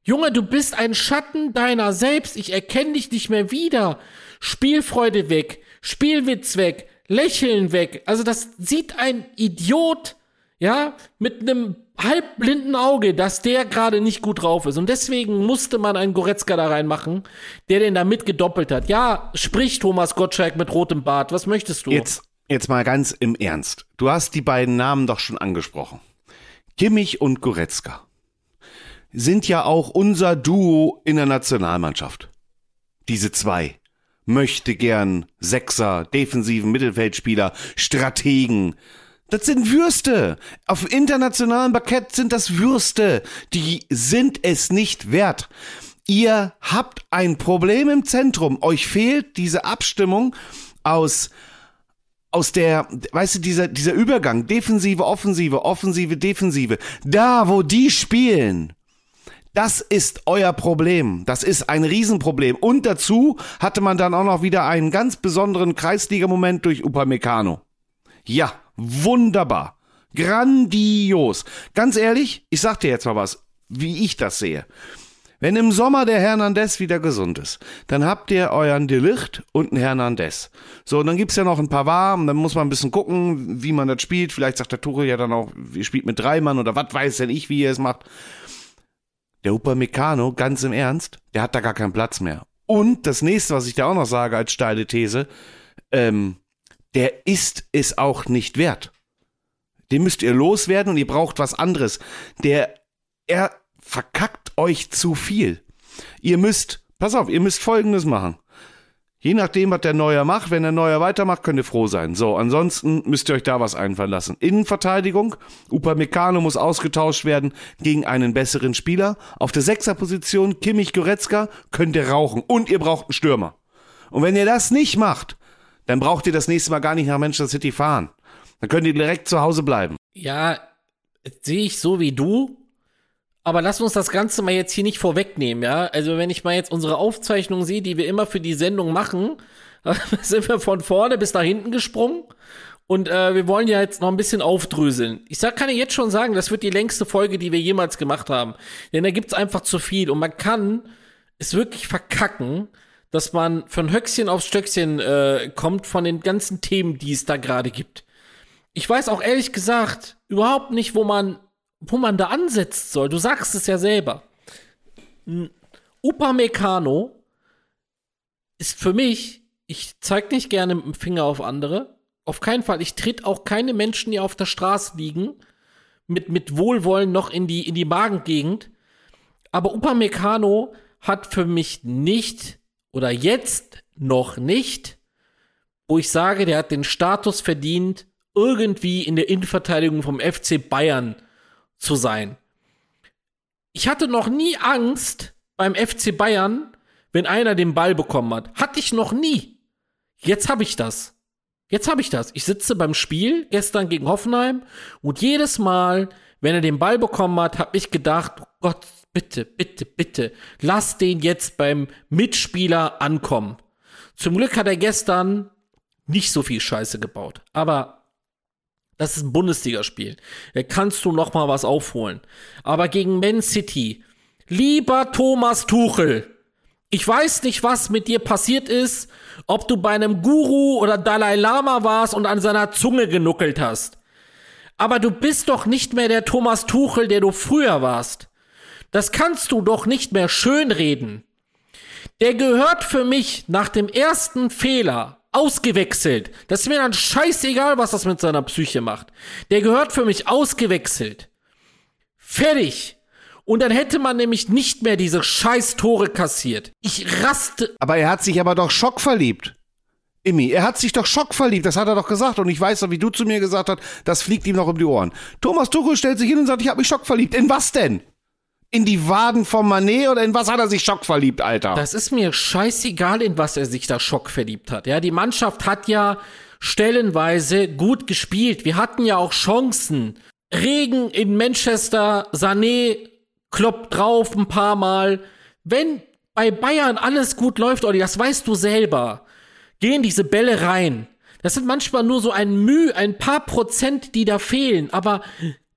Junge, du bist ein Schatten deiner selbst. Ich erkenne dich nicht mehr wieder. Spielfreude weg. Spielwitz weg, Lächeln weg. Also das sieht ein Idiot, ja, mit einem halbblinden Auge, dass der gerade nicht gut drauf ist. Und deswegen musste man einen Goretzka da reinmachen, der den da mitgedoppelt hat. Ja, sprich Thomas Gottschalk mit rotem Bart. Was möchtest du? Jetzt, jetzt mal ganz im Ernst. Du hast die beiden Namen doch schon angesprochen. Kimmich und Goretzka sind ja auch unser Duo in der Nationalmannschaft. Diese zwei möchte gern Sechser, defensiven Mittelfeldspieler, Strategen. Das sind Würste. Auf internationalem Parkett sind das Würste. Die sind es nicht wert. Ihr habt ein Problem im Zentrum. Euch fehlt diese Abstimmung aus aus der, weißt du, dieser, dieser Übergang, Defensive, Offensive, Offensive, Defensive, da, wo die spielen, das ist euer Problem. Das ist ein Riesenproblem. Und dazu hatte man dann auch noch wieder einen ganz besonderen Kreisliga-Moment durch Upamecano. Ja, wunderbar. Grandios. Ganz ehrlich, ich sag dir jetzt mal was, wie ich das sehe. Wenn im Sommer der Hernandez wieder gesund ist, dann habt ihr euren Delicht und einen Hernandez. So, und dann gibt's ja noch ein paar Warm, dann muss man ein bisschen gucken, wie man das spielt. Vielleicht sagt der Tuchel ja dann auch, ihr spielt mit drei Mann oder was weiß denn ich, wie ihr es macht. Der Upamecano, ganz im Ernst, der hat da gar keinen Platz mehr. Und das nächste, was ich da auch noch sage als steile These, ähm, der ist es auch nicht wert. Den müsst ihr loswerden und ihr braucht was anderes. Der, er verkackt euch zu viel. Ihr müsst, pass auf, ihr müsst Folgendes machen. Je nachdem, was der Neuer macht, wenn der Neuer weitermacht, könnt ihr froh sein. So, ansonsten müsst ihr euch da was einfallen lassen. Innenverteidigung, Upamecano muss ausgetauscht werden gegen einen besseren Spieler. Auf der Sechserposition, Kimmich Goretzka, könnt ihr rauchen. Und ihr braucht einen Stürmer. Und wenn ihr das nicht macht, dann braucht ihr das nächste Mal gar nicht nach Manchester City fahren. Dann könnt ihr direkt zu Hause bleiben. Ja, sehe ich so wie du. Aber lass uns das Ganze mal jetzt hier nicht vorwegnehmen, ja. Also wenn ich mal jetzt unsere Aufzeichnung sehe, die wir immer für die Sendung machen, sind wir von vorne bis nach hinten gesprungen. Und äh, wir wollen ja jetzt noch ein bisschen aufdröseln. Ich sag, kann ich jetzt schon sagen, das wird die längste Folge, die wir jemals gemacht haben. Denn da gibt's einfach zu viel. Und man kann es wirklich verkacken, dass man von Höchstchen aufs Stöckchen äh, kommt von den ganzen Themen, die es da gerade gibt. Ich weiß auch ehrlich gesagt überhaupt nicht, wo man wo man da ansetzen soll. Du sagst es ja selber. Upamecano ist für mich, ich zeig nicht gerne mit dem Finger auf andere. Auf keinen Fall. Ich tritt auch keine Menschen, die auf der Straße liegen, mit, mit Wohlwollen noch in die, in die Magengegend. Aber Upamecano hat für mich nicht oder jetzt noch nicht, wo ich sage, der hat den Status verdient, irgendwie in der Innenverteidigung vom FC Bayern zu sein. Ich hatte noch nie Angst beim FC Bayern, wenn einer den Ball bekommen hat. Hatte ich noch nie. Jetzt habe ich das. Jetzt habe ich das. Ich sitze beim Spiel gestern gegen Hoffenheim und jedes Mal, wenn er den Ball bekommen hat, habe ich gedacht, oh Gott, bitte, bitte, bitte, lass den jetzt beim Mitspieler ankommen. Zum Glück hat er gestern nicht so viel Scheiße gebaut, aber das ist ein Bundesligaspiel. Da kannst du noch mal was aufholen. Aber gegen Man City, lieber Thomas Tuchel, ich weiß nicht, was mit dir passiert ist, ob du bei einem Guru oder Dalai Lama warst und an seiner Zunge genuckelt hast. Aber du bist doch nicht mehr der Thomas Tuchel, der du früher warst. Das kannst du doch nicht mehr schönreden. Der gehört für mich nach dem ersten Fehler ausgewechselt. Das ist mir dann scheißegal, was das mit seiner Psyche macht. Der gehört für mich ausgewechselt. Fertig. Und dann hätte man nämlich nicht mehr diese scheiß Tore kassiert. Ich raste. Aber er hat sich aber doch schockverliebt. Immi, er hat sich doch schockverliebt, das hat er doch gesagt. Und ich weiß doch, wie du zu mir gesagt hast, das fliegt ihm noch um die Ohren. Thomas Tuchel stellt sich hin und sagt, ich habe mich schockverliebt. In was denn? In die Waden von Manet oder in was hat er sich schockverliebt, Alter? Das ist mir scheißegal, in was er sich da schockverliebt hat. Ja, die Mannschaft hat ja stellenweise gut gespielt. Wir hatten ja auch Chancen. Regen in Manchester, Sané kloppt drauf ein paar Mal. Wenn bei Bayern alles gut läuft, Olli, das weißt du selber gehen diese Bälle rein. Das sind manchmal nur so ein Mühe, ein paar Prozent, die da fehlen. Aber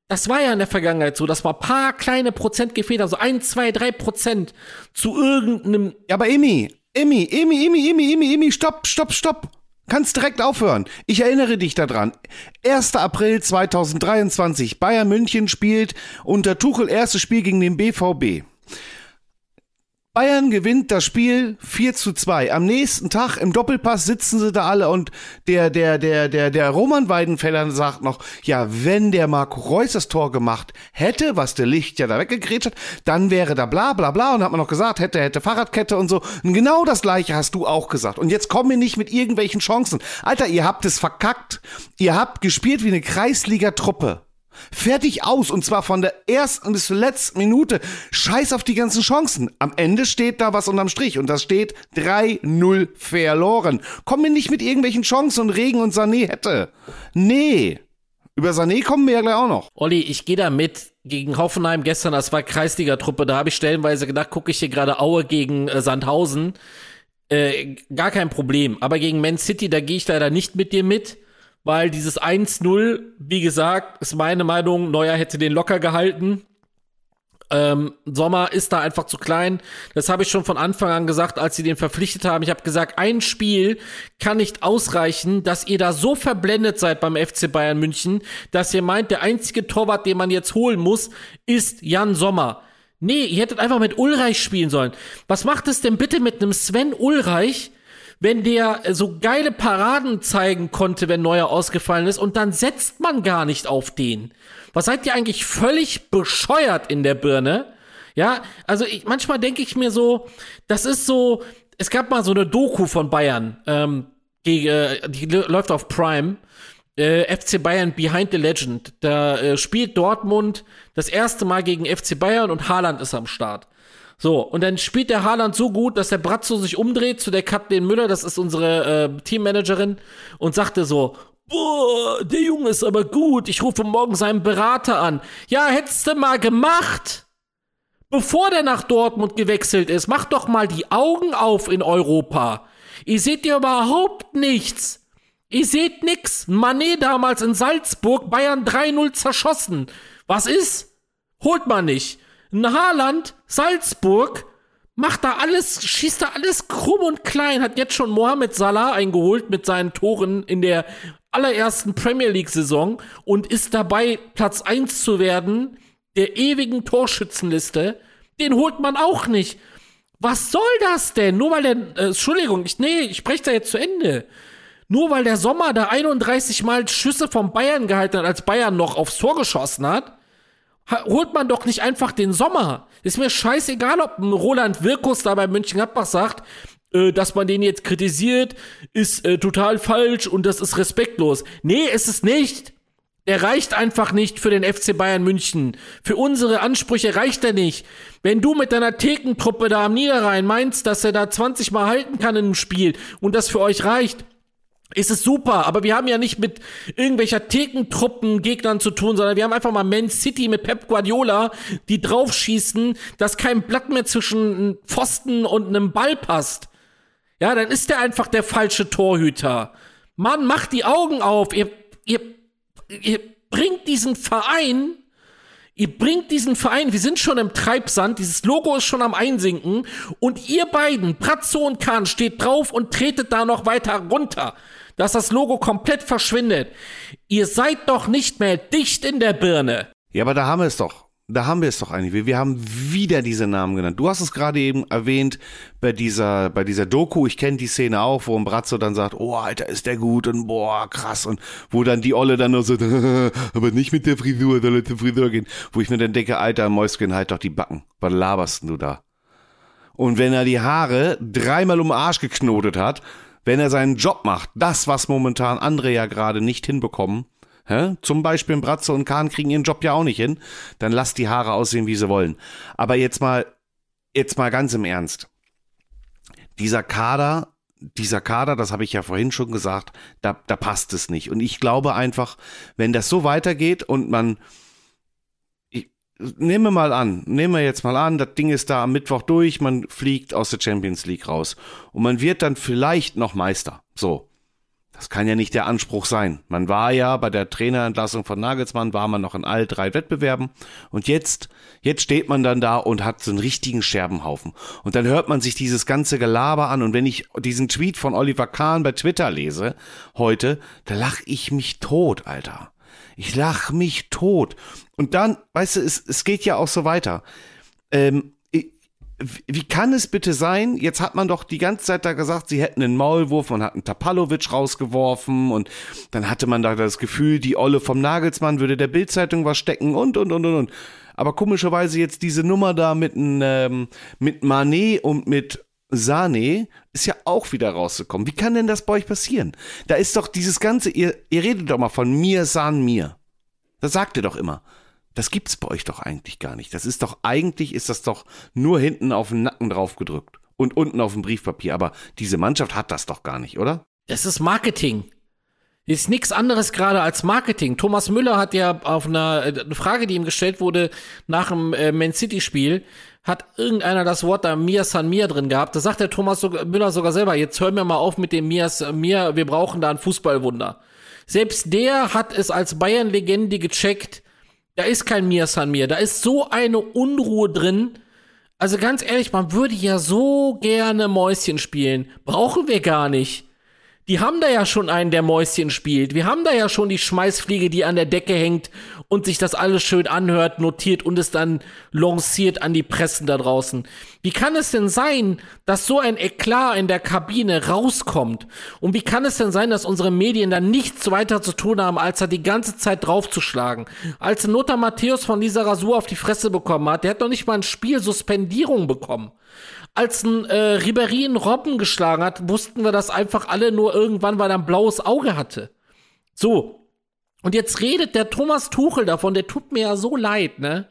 das war ja in der Vergangenheit so, dass mal paar kleine Prozent gefehlt, also ein, zwei, drei Prozent zu irgendeinem. Ja, aber Emi, Emi, Emi, Emi, Emi, Emi, Emi, stopp, stopp, stopp. Kannst direkt aufhören. Ich erinnere dich daran. 1. April 2023. Bayern München spielt unter Tuchel erstes Spiel gegen den BVB. Bayern gewinnt das Spiel 4 zu 2. Am nächsten Tag im Doppelpass sitzen sie da alle und der, der, der, der, der Roman Weidenfeller sagt noch, ja, wenn der Marco Reus das Tor gemacht hätte, was der Licht ja da weggegrätscht hat, dann wäre da bla bla bla und hat man noch gesagt, hätte, hätte Fahrradkette und so. Und genau das gleiche hast du auch gesagt. Und jetzt komm mir nicht mit irgendwelchen Chancen. Alter, ihr habt es verkackt. Ihr habt gespielt wie eine Kreisliga-Truppe. Fertig aus und zwar von der ersten bis zur letzten Minute. Scheiß auf die ganzen Chancen. Am Ende steht da was unterm Strich und das steht 3-0 verloren. Komm mir nicht mit irgendwelchen Chancen und Regen und Sané hätte. Nee. Über Sané kommen wir ja gleich auch noch. Olli, ich gehe da mit gegen Hoffenheim gestern, das war Kreisliga-Truppe, da habe ich stellenweise gedacht, gucke ich hier gerade Aue gegen äh, Sandhausen. Äh, gar kein Problem. Aber gegen Man City, da gehe ich leider nicht mit dir mit weil dieses 1-0, wie gesagt, ist meine Meinung, Neuer hätte den locker gehalten. Ähm, Sommer ist da einfach zu klein. Das habe ich schon von Anfang an gesagt, als sie den verpflichtet haben. Ich habe gesagt, ein Spiel kann nicht ausreichen, dass ihr da so verblendet seid beim FC Bayern München, dass ihr meint, der einzige Torwart, den man jetzt holen muss, ist Jan Sommer. Nee, ihr hättet einfach mit Ulreich spielen sollen. Was macht es denn bitte mit einem Sven Ulreich, wenn der so geile Paraden zeigen konnte, wenn Neuer ausgefallen ist und dann setzt man gar nicht auf den. Was seid ihr eigentlich völlig bescheuert in der Birne? Ja, also ich, manchmal denke ich mir so, das ist so, es gab mal so eine Doku von Bayern, ähm, die, äh, die läuft auf Prime. Äh, FC Bayern Behind the Legend. Da äh, spielt Dortmund das erste Mal gegen FC Bayern und Haaland ist am Start. So, und dann spielt der Haaland so gut, dass der Bratzo sich umdreht zu der Kathleen Müller, das ist unsere äh, Teammanagerin, und sagte so, boah, der Junge ist aber gut, ich rufe morgen seinen Berater an. Ja, hättest du mal gemacht, bevor der nach Dortmund gewechselt ist. Mach doch mal die Augen auf in Europa. Ihr seht ja überhaupt nichts. Ihr seht nix. Manet damals in Salzburg, Bayern 3-0 zerschossen. Was ist? Holt man nicht. Ein Haaland, Salzburg, macht da alles, schießt da alles krumm und klein, hat jetzt schon Mohamed Salah eingeholt mit seinen Toren in der allerersten Premier League Saison und ist dabei, Platz 1 zu werden der ewigen Torschützenliste. Den holt man auch nicht. Was soll das denn? Nur weil der, äh, Entschuldigung, ich, nee, ich spreche da jetzt zu Ende. Nur weil der Sommer da 31 Mal Schüsse vom Bayern gehalten hat, als Bayern noch aufs Tor geschossen hat, holt man doch nicht einfach den Sommer. Ist mir scheißegal, ob ein Roland Wirkus da bei Mönchengladbach sagt, äh, dass man den jetzt kritisiert, ist äh, total falsch und das ist respektlos. Nee, ist es nicht. Er reicht einfach nicht für den FC Bayern München. Für unsere Ansprüche reicht er nicht. Wenn du mit deiner Thekentruppe da am Niederrhein meinst, dass er da 20 Mal halten kann in einem Spiel und das für euch reicht, ist es super, aber wir haben ja nicht mit irgendwelcher Thekentruppen Gegnern zu tun, sondern wir haben einfach mal Man City mit Pep Guardiola, die draufschießen, dass kein Blatt mehr zwischen Pfosten und einem Ball passt. Ja, dann ist der einfach der falsche Torhüter. Mann, macht die Augen auf. Ihr, ihr, ihr bringt diesen Verein Ihr bringt diesen Verein, wir sind schon im Treibsand, dieses Logo ist schon am Einsinken und ihr beiden, Pratzo und Kahn, steht drauf und tretet da noch weiter runter dass das Logo komplett verschwindet. Ihr seid doch nicht mehr dicht in der Birne. Ja, aber da haben wir es doch. da haben wir es doch eigentlich. Wir, haben wieder diese Namen genannt. Du hast es gerade eben erwähnt bei dieser, bei dieser Doku. Ich kenne die Szene auch, wo ein Bratzo dann sagt, oh, Alter, ist der gut und boah, krass. Und wo dann die Olle dann nur so, aber nicht mit der Frisur, soll er zur Frisur gehen. Wo ich mir dann denke, Alter, Mäuschen, halt doch die Backen. Was laberst du da? Und wenn er die Haare dreimal um den Arsch geknotet hat, wenn er seinen Job macht, das, was momentan andere ja gerade nicht hinbekommen, Hä? Zum Beispiel Bratze und Kahn kriegen ihren Job ja auch nicht hin. Dann lasst die Haare aussehen, wie sie wollen. Aber jetzt mal, jetzt mal ganz im Ernst. Dieser Kader, dieser Kader, das habe ich ja vorhin schon gesagt, da, da passt es nicht. Und ich glaube einfach, wenn das so weitergeht und man, nehmen wir mal an, nehmen wir jetzt mal an, das Ding ist da am Mittwoch durch, man fliegt aus der Champions League raus und man wird dann vielleicht noch Meister. So. Das kann ja nicht der Anspruch sein. Man war ja bei der Trainerentlassung von Nagelsmann, war man noch in all drei Wettbewerben und jetzt, jetzt steht man dann da und hat so einen richtigen Scherbenhaufen. Und dann hört man sich dieses ganze Gelaber an und wenn ich diesen Tweet von Oliver Kahn bei Twitter lese heute, da lach ich mich tot, Alter. Ich lach mich tot. Und dann, weißt du, es, es geht ja auch so weiter. Ähm, wie kann es bitte sein? Jetzt hat man doch die ganze Zeit da gesagt, sie hätten einen Maulwurf, man hat einen Tapalovic rausgeworfen und dann hatte man da das Gefühl, die Olle vom Nagelsmann würde der Bildzeitung was stecken und und und und und. Aber komischerweise jetzt diese Nummer da mit ähm, mit Manet und mit Sane ist ja auch wieder rausgekommen. Wie kann denn das bei euch passieren? Da ist doch dieses ganze, ihr, ihr redet doch mal von mir, San, mir. Das sagt ihr doch immer. Das gibt's bei euch doch eigentlich gar nicht. Das ist doch eigentlich ist das doch nur hinten auf den Nacken drauf gedrückt und unten auf dem Briefpapier. Aber diese Mannschaft hat das doch gar nicht, oder? Das ist Marketing. Ist nichts anderes gerade als Marketing. Thomas Müller hat ja auf einer äh, eine Frage, die ihm gestellt wurde nach dem äh, Man City Spiel, hat irgendeiner das Wort da Mia San Mia drin gehabt. Da sagt der Thomas Müller sogar selber, jetzt hören wir mal auf mit dem Mia San Mia, wir brauchen da ein Fußballwunder. Selbst der hat es als Bayern-Legende gecheckt, da ist kein Mir San Mir. Da ist so eine Unruhe drin. Also ganz ehrlich, man würde ja so gerne Mäuschen spielen. Brauchen wir gar nicht. Die haben da ja schon einen, der Mäuschen spielt. Wir haben da ja schon die Schmeißfliege, die an der Decke hängt und sich das alles schön anhört, notiert und es dann lanciert an die Pressen da draußen. Wie kann es denn sein, dass so ein Eklat in der Kabine rauskommt? Und wie kann es denn sein, dass unsere Medien da nichts weiter zu tun haben, als da die ganze Zeit draufzuschlagen? Als Lothar Matthäus von Lisa Rasur auf die Fresse bekommen hat, der hat noch nicht mal ein Spiel Suspendierung bekommen als ein äh, Ribéry einen Robben geschlagen hat, wussten wir das einfach alle nur irgendwann, weil er ein blaues Auge hatte. So. Und jetzt redet der Thomas Tuchel davon, der tut mir ja so leid, ne?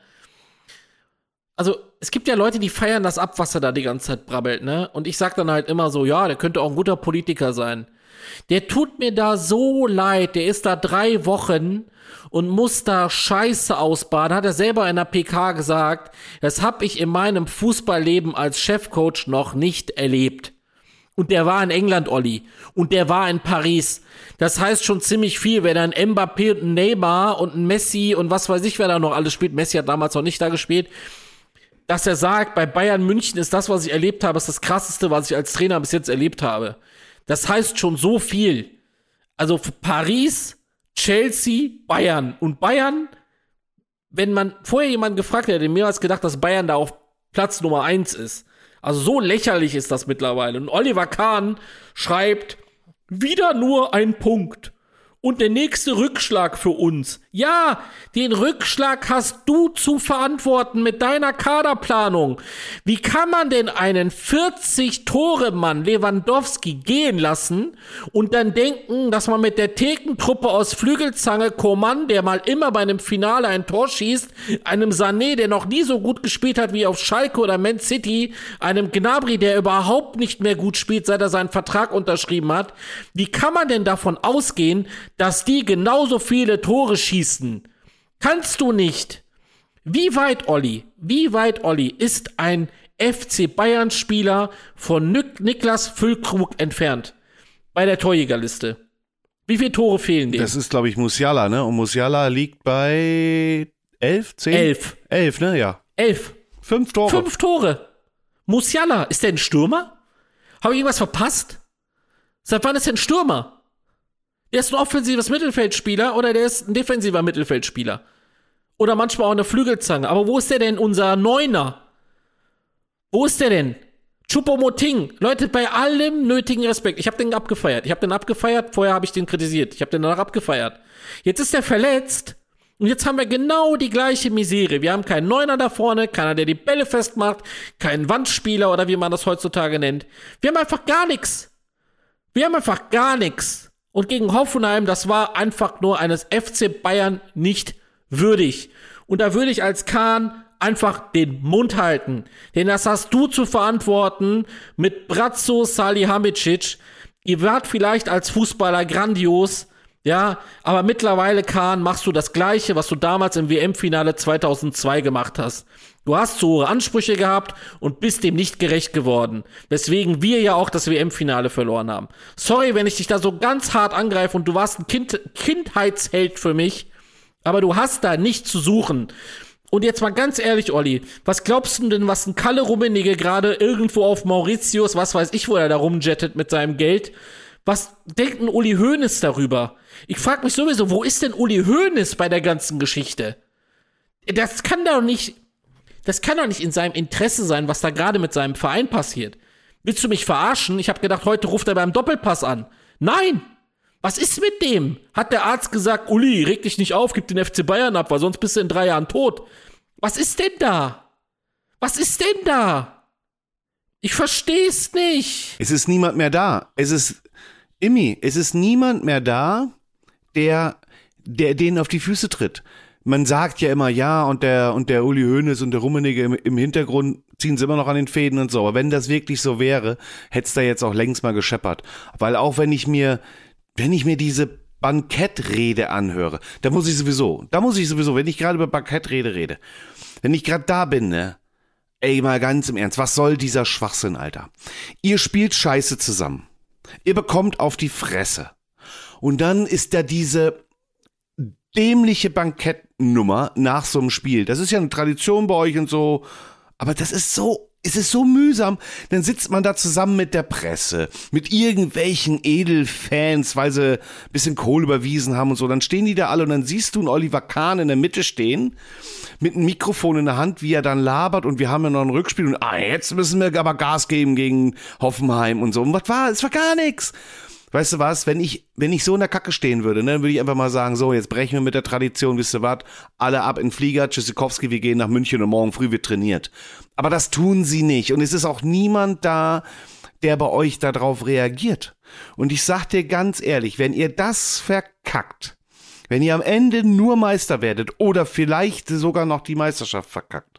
Also, es gibt ja Leute, die feiern das ab, was er da die ganze Zeit brabbelt, ne? Und ich sag dann halt immer so, ja, der könnte auch ein guter Politiker sein. Der tut mir da so leid, der ist da drei Wochen und muss da Scheiße ausbaden, hat er selber in der PK gesagt, das habe ich in meinem Fußballleben als Chefcoach noch nicht erlebt. Und der war in England, Olli. Und der war in Paris. Das heißt schon ziemlich viel, wenn dann Mbappé und ein Neymar und ein Messi und was weiß ich, wer da noch alles spielt. Messi hat damals noch nicht da gespielt. Dass er sagt, bei Bayern München ist das, was ich erlebt habe, ist das krasseste, was ich als Trainer bis jetzt erlebt habe. Das heißt schon so viel. Also Paris Chelsea, Bayern. Und Bayern, wenn man vorher jemanden gefragt hätte, mir als gedacht, dass Bayern da auf Platz Nummer eins ist. Also so lächerlich ist das mittlerweile. Und Oliver Kahn schreibt, wieder nur ein Punkt. Und der nächste Rückschlag für uns. Ja, den Rückschlag hast du zu verantworten mit deiner Kaderplanung. Wie kann man denn einen 40-Tore-Mann Lewandowski gehen lassen und dann denken, dass man mit der Thekentruppe aus Flügelzange Koman, der mal immer bei einem Finale ein Tor schießt, einem Sané, der noch nie so gut gespielt hat wie auf Schalke oder Man City, einem Gnabry, der überhaupt nicht mehr gut spielt, seit er seinen Vertrag unterschrieben hat, wie kann man denn davon ausgehen, dass die genauso viele Tore schießen. Kannst du nicht. Wie weit, Olli, wie weit, Olli, ist ein FC Bayern Spieler von Nik Niklas Füllkrug entfernt? Bei der Torjägerliste. Wie viele Tore fehlen dir? Das ist, glaube ich, Musiala, ne? Und Musiala liegt bei elf, zehn? Elf. Elf, ne? Ja. Elf. Fünf Tore. Fünf Tore. Musiala, ist der ein Stürmer? Habe ich irgendwas verpasst? Seit wann ist der ein Stürmer? Der ist ein offensives Mittelfeldspieler oder der ist ein defensiver Mittelfeldspieler. Oder manchmal auch eine Flügelzange. Aber wo ist der denn, unser Neuner? Wo ist der denn? Chupomoting. Leute, bei allem nötigen Respekt. Ich habe den abgefeiert. Ich habe den abgefeiert. Vorher habe ich den kritisiert. Ich habe den danach abgefeiert. Jetzt ist er verletzt. Und jetzt haben wir genau die gleiche Misere. Wir haben keinen Neuner da vorne, keiner, der die Bälle festmacht, keinen Wandspieler oder wie man das heutzutage nennt. Wir haben einfach gar nichts. Wir haben einfach gar nichts. Und gegen Hoffenheim, das war einfach nur eines FC Bayern nicht würdig. Und da würde ich als Kahn einfach den Mund halten. Denn das hast du zu verantworten mit Brazzo Salihamidzic. Ihr wart vielleicht als Fußballer grandios, ja, aber mittlerweile, Kahn, machst du das Gleiche, was du damals im WM-Finale 2002 gemacht hast. Du hast so hohe Ansprüche gehabt und bist dem nicht gerecht geworden. Weswegen wir ja auch das WM-Finale verloren haben. Sorry, wenn ich dich da so ganz hart angreife und du warst ein kind Kindheitsheld für mich, aber du hast da nichts zu suchen. Und jetzt mal ganz ehrlich, Olli, was glaubst du denn, was ein Kalle Rummenigge gerade irgendwo auf Mauritius, was weiß ich, wo er da rumjettet mit seinem Geld? Was denkt ein Uli Hoeneß darüber? Ich frag mich sowieso, wo ist denn Uli Hoeneß bei der ganzen Geschichte? Das kann doch nicht, das kann doch nicht in seinem Interesse sein, was da gerade mit seinem Verein passiert. Willst du mich verarschen? Ich habe gedacht, heute ruft er beim Doppelpass an. Nein! Was ist mit dem? Hat der Arzt gesagt, Uli, reg dich nicht auf, gib den FC Bayern ab, weil sonst bist du in drei Jahren tot. Was ist denn da? Was ist denn da? Ich versteh's nicht. Es ist niemand mehr da. Es ist, Immi, es ist niemand mehr da, der, der denen auf die Füße tritt. Man sagt ja immer, ja, und der, und der Uli Hoeneß und der Rummenigge im, im Hintergrund ziehen sie immer noch an den Fäden und so. Aber wenn das wirklich so wäre, hätte es da jetzt auch längst mal gescheppert. Weil auch wenn ich mir, wenn ich mir diese Bankettrede anhöre, da muss ich sowieso, da muss ich sowieso, wenn ich gerade über Bankettrede rede, wenn ich gerade da bin, ne, ey, mal ganz im Ernst, was soll dieser Schwachsinn, Alter? Ihr spielt Scheiße zusammen. Ihr bekommt auf die Fresse. Und dann ist da diese dämliche Bankettnummer nach so einem Spiel. Das ist ja eine Tradition bei euch und so. Aber das ist so es ist so mühsam. Dann sitzt man da zusammen mit der Presse, mit irgendwelchen Edelfans, weil sie ein bisschen Kohle überwiesen haben und so. Dann stehen die da alle und dann siehst du einen Oliver Kahn in der Mitte stehen, mit einem Mikrofon in der Hand, wie er dann labert und wir haben ja noch ein Rückspiel und ah, jetzt müssen wir aber Gas geben gegen Hoffenheim und so. Und was war? Es war gar nichts. Weißt du was, wenn ich, wenn ich so in der Kacke stehen würde, ne, dann würde ich einfach mal sagen, so, jetzt brechen wir mit der Tradition, wisst ihr was, alle ab in Flieger, Tschüssikowski, wir gehen nach München und morgen früh wird trainiert. Aber das tun sie nicht und es ist auch niemand da, der bei euch darauf reagiert. Und ich sag dir ganz ehrlich, wenn ihr das verkackt, wenn ihr am Ende nur Meister werdet oder vielleicht sogar noch die Meisterschaft verkackt,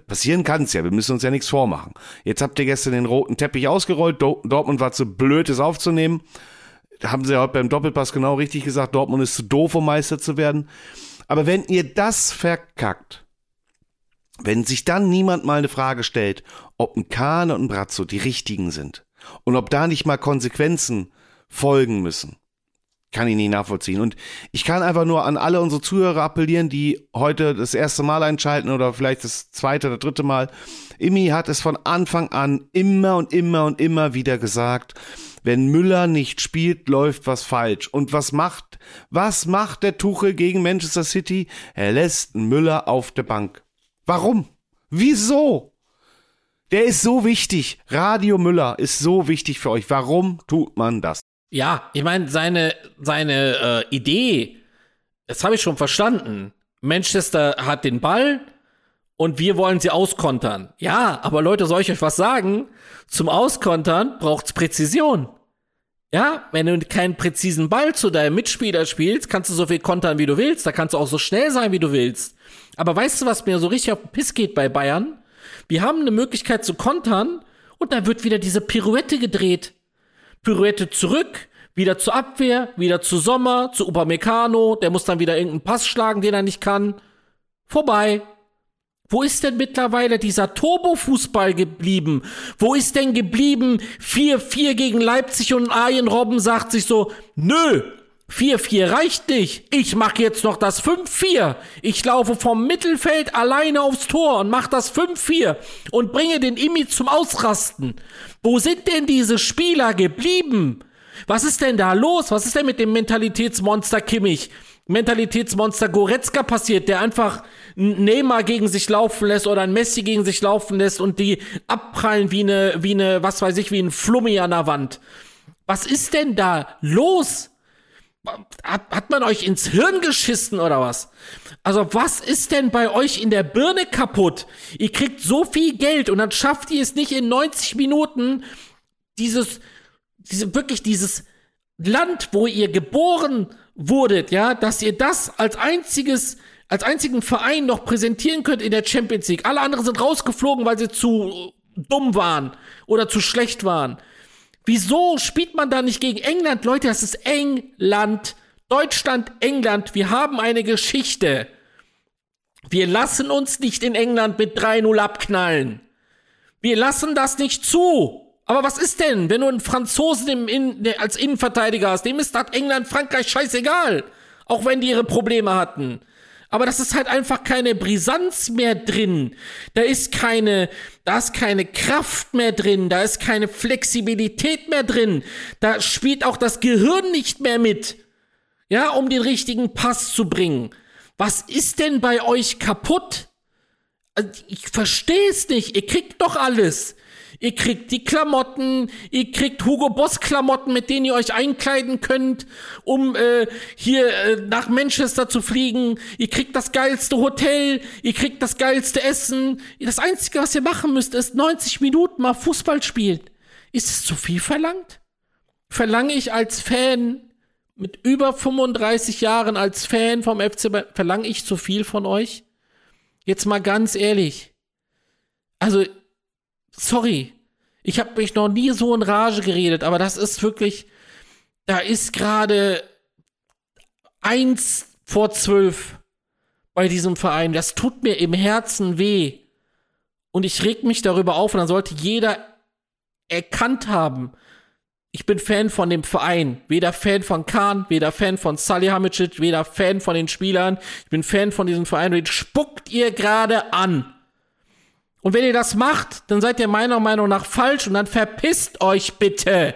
Passieren kann es ja, wir müssen uns ja nichts vormachen. Jetzt habt ihr gestern den roten Teppich ausgerollt, Dortmund war zu blöd, es aufzunehmen. Haben sie ja heute beim Doppelpass genau richtig gesagt, Dortmund ist zu doof, um Meister zu werden. Aber wenn ihr das verkackt, wenn sich dann niemand mal eine Frage stellt, ob ein Kahn und ein Brazzo die richtigen sind und ob da nicht mal Konsequenzen folgen müssen, kann ich nicht nachvollziehen. Und ich kann einfach nur an alle unsere Zuhörer appellieren, die heute das erste Mal einschalten oder vielleicht das zweite oder dritte Mal. Imi hat es von Anfang an immer und immer und immer wieder gesagt, wenn Müller nicht spielt, läuft was falsch. Und was macht, was macht der Tuchel gegen Manchester City? Er lässt Müller auf der Bank. Warum? Wieso? Der ist so wichtig. Radio Müller ist so wichtig für euch. Warum tut man das? Ja, ich meine, seine, seine äh, Idee, das habe ich schon verstanden. Manchester hat den Ball und wir wollen sie auskontern. Ja, aber Leute, soll ich euch was sagen? Zum Auskontern braucht's Präzision. Ja, wenn du keinen präzisen Ball zu deinem Mitspieler spielst, kannst du so viel kontern, wie du willst. Da kannst du auch so schnell sein, wie du willst. Aber weißt du, was mir so richtig auf den Piss geht bei Bayern? Wir haben eine Möglichkeit zu kontern und da wird wieder diese Pirouette gedreht. Pirouette zurück, wieder zur Abwehr, wieder zu Sommer, zu Upamecano, der muss dann wieder irgendeinen Pass schlagen, den er nicht kann. Vorbei. Wo ist denn mittlerweile dieser Turbo-Fußball geblieben? Wo ist denn geblieben 4-4 gegen Leipzig und Arjen Robben sagt sich so, nö, 4-4 reicht nicht. Ich mache jetzt noch das 5-4. Ich laufe vom Mittelfeld alleine aufs Tor und mach das 5-4 und bringe den Imi zum Ausrasten. Wo sind denn diese Spieler geblieben? Was ist denn da los? Was ist denn mit dem Mentalitätsmonster Kimmich? Mentalitätsmonster Goretzka passiert, der einfach Neymar gegen sich laufen lässt oder ein Messi gegen sich laufen lässt und die abprallen wie eine, wie eine, was weiß ich, wie ein Flummi an der Wand. Was ist denn da los? Hat, hat man euch ins Hirn geschissen oder was? Also was ist denn bei euch in der Birne kaputt? Ihr kriegt so viel Geld und dann schafft ihr es nicht in 90 Minuten dieses, diese, wirklich dieses Land, wo ihr geboren wurdet, ja, dass ihr das als einziges, als einzigen Verein noch präsentieren könnt in der Champions League. Alle anderen sind rausgeflogen, weil sie zu dumm waren oder zu schlecht waren. Wieso spielt man da nicht gegen England? Leute, das ist England. Deutschland, England. Wir haben eine Geschichte. Wir lassen uns nicht in England mit 3-0 abknallen. Wir lassen das nicht zu. Aber was ist denn, wenn du einen Franzosen im in, als Innenverteidiger hast? Dem ist das England, Frankreich scheißegal. Auch wenn die ihre Probleme hatten. Aber das ist halt einfach keine Brisanz mehr drin. Da ist keine, da ist keine Kraft mehr drin. Da ist keine Flexibilität mehr drin. Da spielt auch das Gehirn nicht mehr mit. Ja, um den richtigen Pass zu bringen. Was ist denn bei euch kaputt? Also, ich verstehe es nicht. Ihr kriegt doch alles. Ihr kriegt die Klamotten, ihr kriegt Hugo Boss Klamotten, mit denen ihr euch einkleiden könnt, um äh, hier äh, nach Manchester zu fliegen. Ihr kriegt das geilste Hotel, ihr kriegt das geilste Essen. Das Einzige, was ihr machen müsst, ist 90 Minuten mal Fußball spielen. Ist es zu viel verlangt? Verlange ich als Fan mit über 35 Jahren als Fan vom FC verlange ich zu viel von euch? Jetzt mal ganz ehrlich. Also sorry, ich habe mich noch nie so in Rage geredet, aber das ist wirklich, da ist gerade eins vor zwölf bei diesem Verein. Das tut mir im Herzen weh. Und ich reg mich darüber auf und dann sollte jeder erkannt haben, ich bin Fan von dem Verein. Weder Fan von Kahn, weder Fan von Salihamidzic, weder Fan von den Spielern. Ich bin Fan von diesem Verein. Und den spuckt ihr gerade an. Und wenn ihr das macht, dann seid ihr meiner Meinung nach falsch und dann verpisst euch bitte.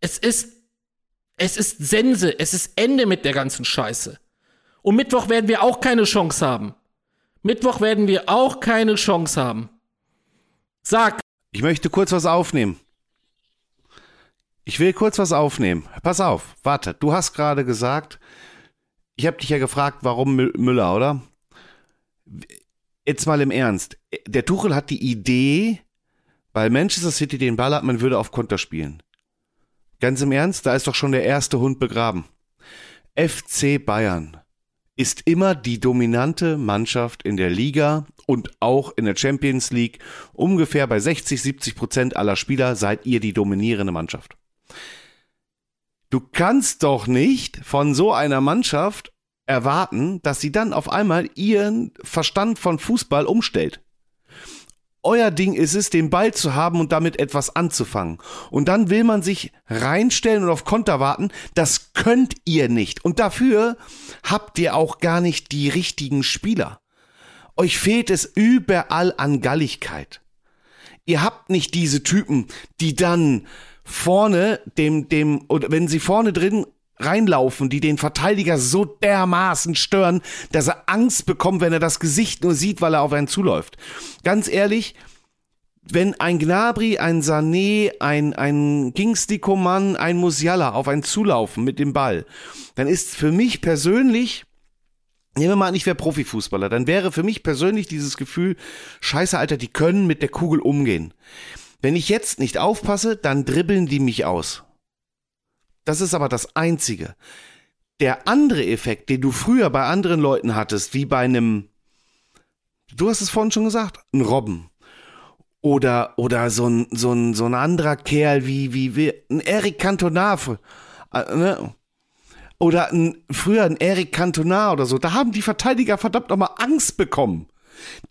Es ist, es ist Sense, es ist Ende mit der ganzen Scheiße. Und Mittwoch werden wir auch keine Chance haben. Mittwoch werden wir auch keine Chance haben. Sag. Ich möchte kurz was aufnehmen. Ich will kurz was aufnehmen. Pass auf, warte. Du hast gerade gesagt, ich habe dich ja gefragt, warum Müller, oder? jetzt mal im Ernst. Der Tuchel hat die Idee, weil Manchester City den Ball hat, man würde auf Konter spielen. Ganz im Ernst, da ist doch schon der erste Hund begraben. FC Bayern ist immer die dominante Mannschaft in der Liga und auch in der Champions League. Ungefähr bei 60, 70 Prozent aller Spieler seid ihr die dominierende Mannschaft. Du kannst doch nicht von so einer Mannschaft erwarten, dass sie dann auf einmal ihren Verstand von Fußball umstellt. Euer Ding ist es, den Ball zu haben und damit etwas anzufangen. Und dann will man sich reinstellen und auf Konter warten. Das könnt ihr nicht. Und dafür habt ihr auch gar nicht die richtigen Spieler. Euch fehlt es überall an Galligkeit. Ihr habt nicht diese Typen, die dann vorne dem, dem, oder wenn sie vorne drin reinlaufen, die den Verteidiger so dermaßen stören, dass er Angst bekommt, wenn er das Gesicht nur sieht, weil er auf einen zuläuft. Ganz ehrlich, wenn ein Gnabry, ein Sané, ein, ein Kingsley Coman, ein Musiala auf einen zulaufen mit dem Ball, dann ist für mich persönlich, nehmen wir mal an, ich wäre Profifußballer, dann wäre für mich persönlich dieses Gefühl, scheiße Alter, die können mit der Kugel umgehen. Wenn ich jetzt nicht aufpasse, dann dribbeln die mich aus. Das ist aber das Einzige. Der andere Effekt, den du früher bei anderen Leuten hattest, wie bei einem, du hast es vorhin schon gesagt, ein Robben. Oder, oder so ein, so ein, so ein anderer Kerl wie, wie, wie ein Eric Cantona. Äh, ne? Oder ein, früher ein Eric Cantona oder so. Da haben die Verteidiger verdammt nochmal Angst bekommen.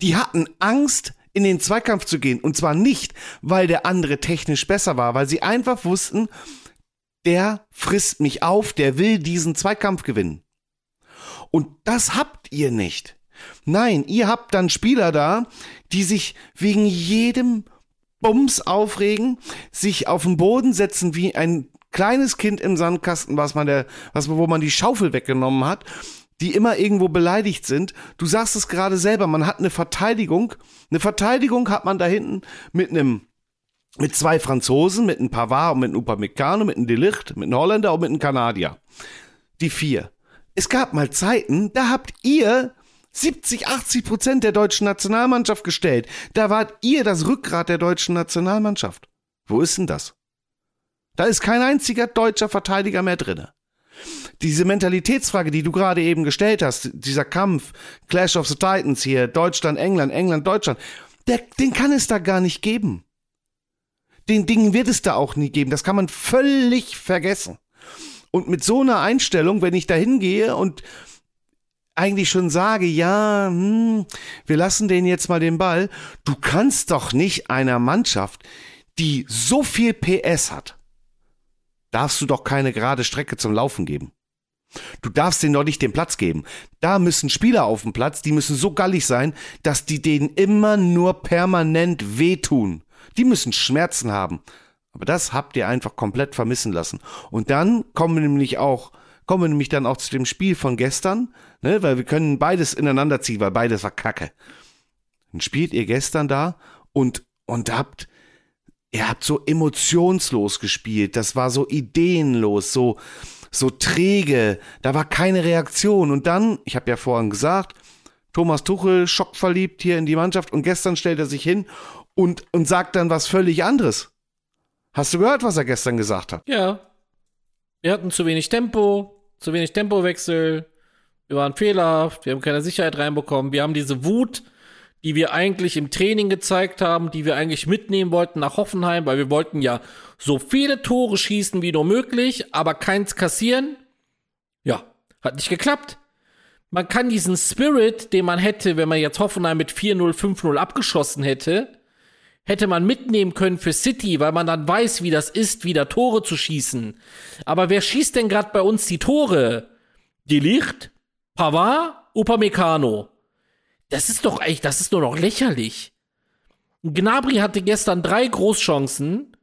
Die hatten Angst, in den Zweikampf zu gehen. Und zwar nicht, weil der andere technisch besser war, weil sie einfach wussten, der frisst mich auf, der will diesen Zweikampf gewinnen. Und das habt ihr nicht. Nein, ihr habt dann Spieler da, die sich wegen jedem Bums aufregen, sich auf den Boden setzen wie ein kleines Kind im Sandkasten, was man der, was, wo man die Schaufel weggenommen hat, die immer irgendwo beleidigt sind. Du sagst es gerade selber, man hat eine Verteidigung. Eine Verteidigung hat man da hinten mit einem mit zwei Franzosen, mit einem Pavard und mit einem Upamecano, mit einem Delicht, mit einem Holländer und mit einem Kanadier. Die vier. Es gab mal Zeiten, da habt ihr 70, 80 Prozent der deutschen Nationalmannschaft gestellt. Da wart ihr das Rückgrat der deutschen Nationalmannschaft. Wo ist denn das? Da ist kein einziger deutscher Verteidiger mehr drinne. Diese Mentalitätsfrage, die du gerade eben gestellt hast, dieser Kampf, Clash of the Titans hier, Deutschland, England, England, Deutschland, der, den kann es da gar nicht geben. Den Dingen wird es da auch nie geben. Das kann man völlig vergessen. Und mit so einer Einstellung, wenn ich da hingehe und eigentlich schon sage, ja, hm, wir lassen den jetzt mal den Ball, du kannst doch nicht einer Mannschaft, die so viel PS hat, darfst du doch keine gerade Strecke zum Laufen geben. Du darfst denen doch nicht den Platz geben. Da müssen Spieler auf dem Platz, die müssen so gallig sein, dass die denen immer nur permanent wehtun. Die müssen Schmerzen haben. Aber das habt ihr einfach komplett vermissen lassen. Und dann kommen wir nämlich auch, kommen wir nämlich dann auch zu dem Spiel von gestern, ne, weil wir können beides ineinander ziehen, weil beides war Kacke. Dann spielt ihr gestern da und, und habt, ihr habt so emotionslos gespielt. Das war so ideenlos, so, so träge. Da war keine Reaktion. Und dann, ich habe ja vorhin gesagt, Thomas Tuchel schockverliebt hier in die Mannschaft und gestern stellt er sich hin und, und sagt dann was völlig anderes. Hast du gehört, was er gestern gesagt hat? Ja. Wir hatten zu wenig Tempo, zu wenig Tempowechsel. Wir waren fehlerhaft, wir haben keine Sicherheit reinbekommen. Wir haben diese Wut, die wir eigentlich im Training gezeigt haben, die wir eigentlich mitnehmen wollten nach Hoffenheim, weil wir wollten ja so viele Tore schießen wie nur möglich, aber keins kassieren. Ja, hat nicht geklappt. Man kann diesen Spirit, den man hätte, wenn man jetzt Hoffenheim mit 4-0, 5-0 abgeschossen hätte, hätte man mitnehmen können für City, weil man dann weiß, wie das ist, wieder Tore zu schießen. Aber wer schießt denn gerade bei uns die Tore? Die Licht, Pavard, Upamecano. Das ist doch echt, das ist nur noch lächerlich. Gnabry hatte gestern drei Großchancen.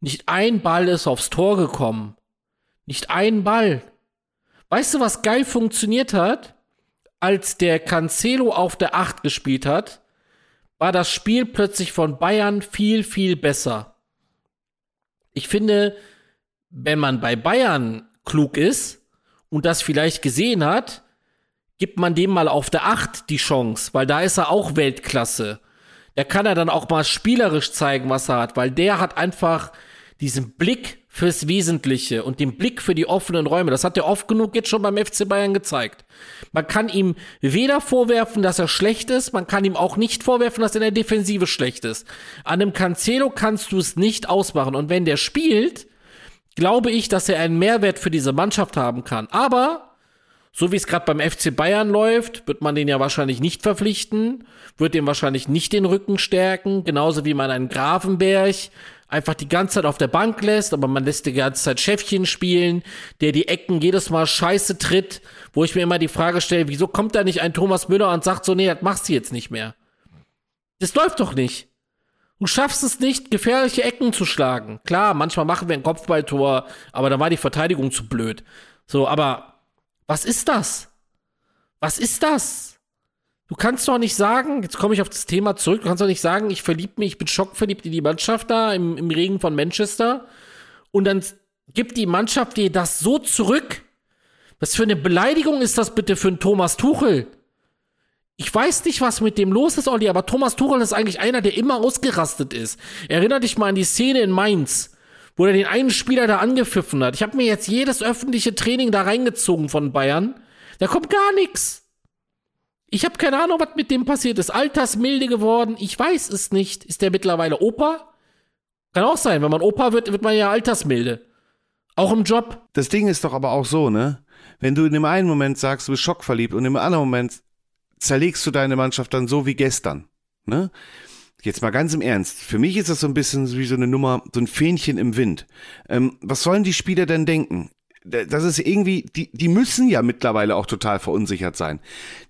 Nicht ein Ball ist aufs Tor gekommen. Nicht ein Ball. Weißt du, was geil funktioniert hat? Als der Cancelo auf der 8 gespielt hat, war das Spiel plötzlich von Bayern viel, viel besser. Ich finde, wenn man bei Bayern klug ist und das vielleicht gesehen hat, gibt man dem mal auf der Acht die Chance, weil da ist er auch Weltklasse. Der kann er dann auch mal spielerisch zeigen, was er hat, weil der hat einfach diesen Blick fürs Wesentliche und den Blick für die offenen Räume. Das hat er oft genug jetzt schon beim FC Bayern gezeigt. Man kann ihm weder vorwerfen, dass er schlecht ist, man kann ihm auch nicht vorwerfen, dass er in der Defensive schlecht ist. An einem Cancelo kannst du es nicht ausmachen. Und wenn der spielt, glaube ich, dass er einen Mehrwert für diese Mannschaft haben kann. Aber so wie es gerade beim FC Bayern läuft, wird man den ja wahrscheinlich nicht verpflichten, wird dem wahrscheinlich nicht den Rücken stärken, genauso wie man einen Grafenberg einfach die ganze Zeit auf der Bank lässt, aber man lässt die ganze Zeit Schäfchen spielen, der die Ecken jedes Mal scheiße tritt, wo ich mir immer die Frage stelle, wieso kommt da nicht ein Thomas Müller und sagt so, nee, das machst du jetzt nicht mehr. Das läuft doch nicht. Du schaffst es nicht, gefährliche Ecken zu schlagen. Klar, manchmal machen wir ein Kopfballtor, aber da war die Verteidigung zu blöd. So, aber was ist das? Was ist das? Du kannst doch nicht sagen, jetzt komme ich auf das Thema zurück, du kannst doch nicht sagen, ich verliebe mich, ich bin schockverliebt in die Mannschaft da im, im Regen von Manchester und dann gibt die Mannschaft dir das so zurück. Was für eine Beleidigung ist das bitte für einen Thomas Tuchel? Ich weiß nicht, was mit dem los ist, Olli, aber Thomas Tuchel ist eigentlich einer, der immer ausgerastet ist. Erinner dich mal an die Szene in Mainz wo er den einen Spieler da angepfiffen hat. Ich habe mir jetzt jedes öffentliche Training da reingezogen von Bayern. Da kommt gar nichts. Ich habe keine Ahnung, was mit dem passiert ist. Altersmilde geworden. Ich weiß es nicht. Ist der mittlerweile Opa? Kann auch sein. Wenn man Opa wird, wird man ja altersmilde. Auch im Job. Das Ding ist doch aber auch so, ne? Wenn du in dem einen Moment sagst, du bist schockverliebt und im anderen Moment zerlegst du deine Mannschaft dann so wie gestern, ne? Jetzt mal ganz im Ernst. Für mich ist das so ein bisschen wie so eine Nummer, so ein Fähnchen im Wind. Ähm, was sollen die Spieler denn denken? Das ist irgendwie, die, die müssen ja mittlerweile auch total verunsichert sein.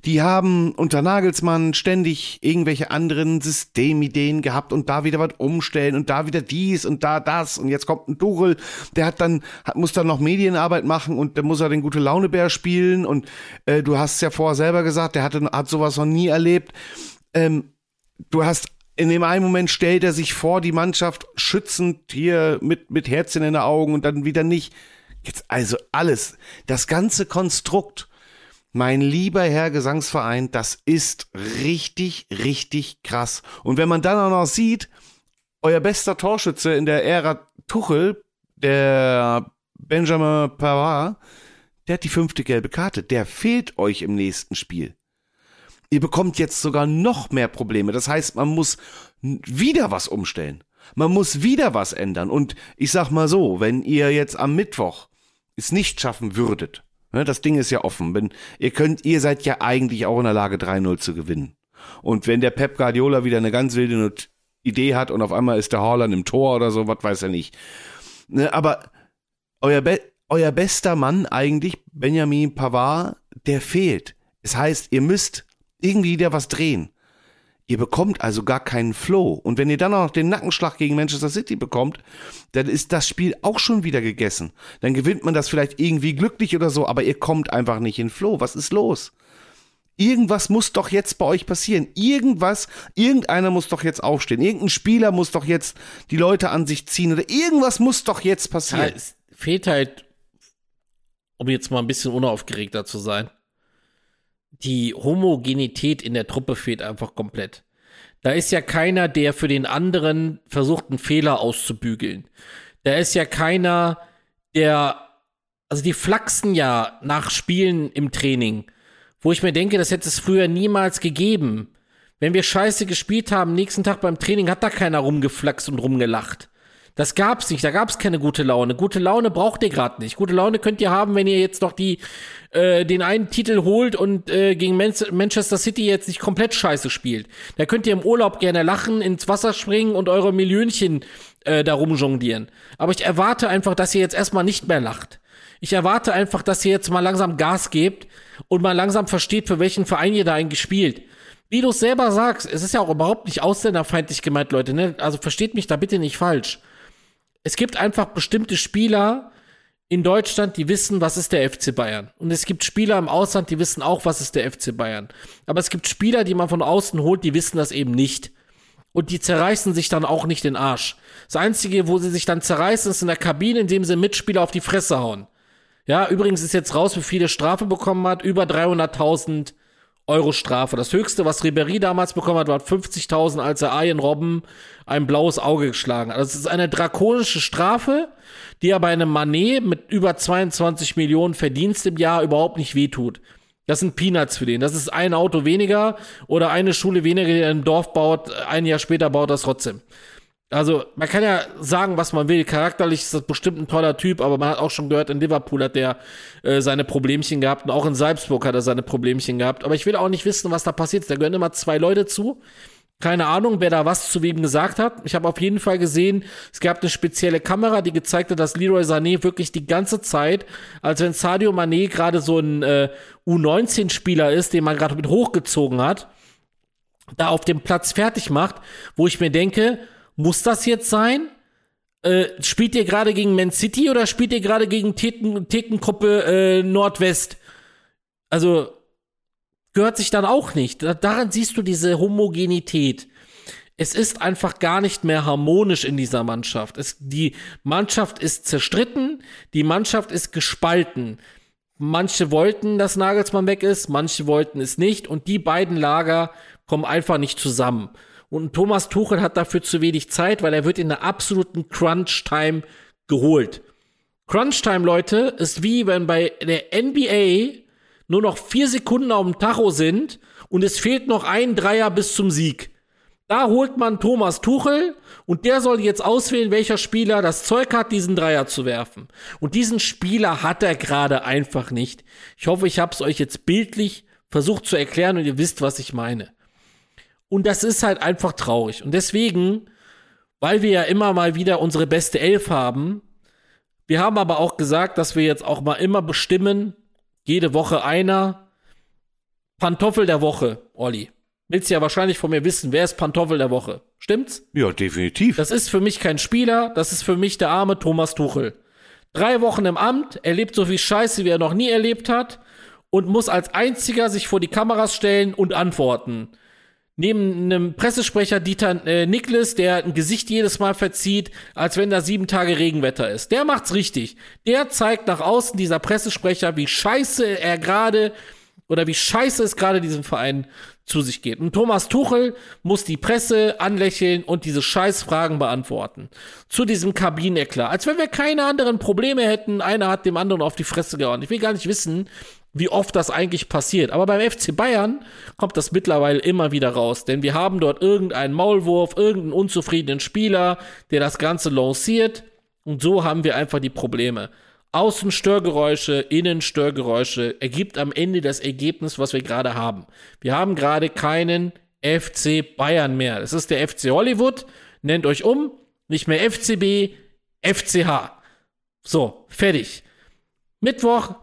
Die haben unter Nagelsmann ständig irgendwelche anderen Systemideen gehabt und da wieder was umstellen und da wieder dies und da das und jetzt kommt ein Tuchel, der hat dann, hat, muss dann noch Medienarbeit machen und der muss er den gute Launebär spielen und äh, du hast ja vorher selber gesagt, der hatte, hat sowas noch nie erlebt. Ähm, du hast in dem einen Moment stellt er sich vor die Mannschaft schützend hier mit, mit Herzchen in den Augen und dann wieder nicht. Jetzt also alles, das ganze Konstrukt, mein lieber Herr Gesangsverein, das ist richtig, richtig krass. Und wenn man dann auch noch sieht, euer bester Torschütze in der Ära Tuchel, der Benjamin Pavard, der hat die fünfte gelbe Karte. Der fehlt euch im nächsten Spiel. Ihr bekommt jetzt sogar noch mehr Probleme. Das heißt, man muss wieder was umstellen. Man muss wieder was ändern. Und ich sag mal so, wenn ihr jetzt am Mittwoch es nicht schaffen würdet, ne, das Ding ist ja offen, wenn, ihr könnt, ihr seid ja eigentlich auch in der Lage, 3-0 zu gewinnen. Und wenn der Pep Guardiola wieder eine ganz wilde Idee hat und auf einmal ist der Haaland im Tor oder so, was weiß er nicht. Ne, aber euer, Be euer bester Mann eigentlich, Benjamin Pavard, der fehlt. Es heißt, ihr müsst irgendwie wieder was drehen. Ihr bekommt also gar keinen Flow. Und wenn ihr dann auch noch den Nackenschlag gegen Manchester City bekommt, dann ist das Spiel auch schon wieder gegessen. Dann gewinnt man das vielleicht irgendwie glücklich oder so, aber ihr kommt einfach nicht in Flow. Was ist los? Irgendwas muss doch jetzt bei euch passieren. Irgendwas, irgendeiner muss doch jetzt aufstehen. Irgendein Spieler muss doch jetzt die Leute an sich ziehen oder irgendwas muss doch jetzt passieren. Ja, es fehlt halt, um jetzt mal ein bisschen unaufgeregter zu sein die Homogenität in der Truppe fehlt einfach komplett. Da ist ja keiner, der für den anderen versucht, einen Fehler auszubügeln. Da ist ja keiner, der, also die flachsen ja nach Spielen im Training, wo ich mir denke, das hätte es früher niemals gegeben. Wenn wir scheiße gespielt haben, nächsten Tag beim Training hat da keiner rumgeflaxt und rumgelacht. Das gab's nicht, da gab's keine gute Laune. Gute Laune braucht ihr gerade nicht. Gute Laune könnt ihr haben, wenn ihr jetzt noch die äh, den einen Titel holt und äh, gegen Man Manchester City jetzt nicht komplett scheiße spielt. Da könnt ihr im Urlaub gerne lachen, ins Wasser springen und eure Millionchen äh, darum jonglieren. Aber ich erwarte einfach, dass ihr jetzt erstmal nicht mehr lacht. Ich erwarte einfach, dass ihr jetzt mal langsam Gas gebt und mal langsam versteht, für welchen Verein ihr da eigentlich spielt. Wie du es selber sagst, es ist ja auch überhaupt nicht ausländerfeindlich gemeint, Leute. Ne? Also versteht mich da bitte nicht falsch es gibt einfach bestimmte Spieler in Deutschland, die wissen, was ist der FC Bayern. Und es gibt Spieler im Ausland, die wissen auch, was ist der FC Bayern. Aber es gibt Spieler, die man von außen holt, die wissen das eben nicht. Und die zerreißen sich dann auch nicht den Arsch. Das Einzige, wo sie sich dann zerreißen, ist in der Kabine, indem sie Mitspieler auf die Fresse hauen. Ja, übrigens ist jetzt raus, wie viele Strafe bekommen hat. Über 300.000 Euro Strafe. Das höchste, was Ribery damals bekommen hat, war 50.000, als er Arjen Robben ein blaues Auge geschlagen hat. Das also ist eine drakonische Strafe, die aber einem Manet mit über 22 Millionen Verdienst im Jahr überhaupt nicht wehtut. Das sind Peanuts für den. Das ist ein Auto weniger oder eine Schule weniger, die ein Dorf baut. Ein Jahr später baut das trotzdem. Also, man kann ja sagen, was man will. Charakterlich ist das bestimmt ein toller Typ, aber man hat auch schon gehört, in Liverpool hat der äh, seine Problemchen gehabt und auch in Salzburg hat er seine Problemchen gehabt. Aber ich will auch nicht wissen, was da passiert ist. Da gehören immer zwei Leute zu. Keine Ahnung, wer da was zu wem gesagt hat. Ich habe auf jeden Fall gesehen, es gab eine spezielle Kamera, die gezeigt hat, dass Leroy Sané wirklich die ganze Zeit, als wenn Sadio Mané gerade so ein äh, U19-Spieler ist, den man gerade mit hochgezogen hat, da auf dem Platz fertig macht, wo ich mir denke, muss das jetzt sein? Äh, spielt ihr gerade gegen Man City oder spielt ihr gerade gegen Theken, Thekengruppe äh, Nordwest? Also gehört sich dann auch nicht. Da, daran siehst du diese Homogenität. Es ist einfach gar nicht mehr harmonisch in dieser Mannschaft. Es, die Mannschaft ist zerstritten, die Mannschaft ist gespalten. Manche wollten, dass Nagelsmann weg ist, manche wollten es nicht und die beiden Lager kommen einfach nicht zusammen. Und Thomas Tuchel hat dafür zu wenig Zeit, weil er wird in der absoluten Crunch-Time geholt. Crunch-Time, Leute, ist wie wenn bei der NBA nur noch vier Sekunden auf dem Tacho sind und es fehlt noch ein Dreier bis zum Sieg. Da holt man Thomas Tuchel und der soll jetzt auswählen, welcher Spieler das Zeug hat, diesen Dreier zu werfen. Und diesen Spieler hat er gerade einfach nicht. Ich hoffe, ich habe es euch jetzt bildlich versucht zu erklären und ihr wisst, was ich meine. Und das ist halt einfach traurig. Und deswegen, weil wir ja immer mal wieder unsere beste Elf haben, Wir haben aber auch gesagt, dass wir jetzt auch mal immer bestimmen, jede Woche einer. Pantoffel der Woche, Olli. Willst ja wahrscheinlich von mir wissen, wer ist Pantoffel der Woche? Stimmt's? Ja, definitiv. Das ist für mich kein Spieler, das ist für mich der arme Thomas Tuchel. Drei Wochen im Amt, erlebt so viel Scheiße, wie er noch nie erlebt hat und muss als einziger sich vor die Kameras stellen und antworten. Neben einem Pressesprecher Dieter äh, Niklas, der ein Gesicht jedes Mal verzieht, als wenn da sieben Tage Regenwetter ist. Der macht's richtig. Der zeigt nach außen, dieser Pressesprecher, wie scheiße er gerade oder wie scheiße es gerade diesem Verein zu sich geht. Und Thomas Tuchel muss die Presse anlächeln und diese Scheißfragen beantworten. Zu diesem Kabineneklar. Als wenn wir keine anderen Probleme hätten. Einer hat dem anderen auf die Fresse gehauen. Ich will gar nicht wissen, wie oft das eigentlich passiert. Aber beim FC Bayern kommt das mittlerweile immer wieder raus, denn wir haben dort irgendeinen Maulwurf, irgendeinen unzufriedenen Spieler, der das Ganze lanciert und so haben wir einfach die Probleme. Außenstörgeräusche, Innenstörgeräusche ergibt am Ende das Ergebnis, was wir gerade haben. Wir haben gerade keinen FC Bayern mehr. Es ist der FC Hollywood, nennt euch um, nicht mehr FCB, FCH. So, fertig. Mittwoch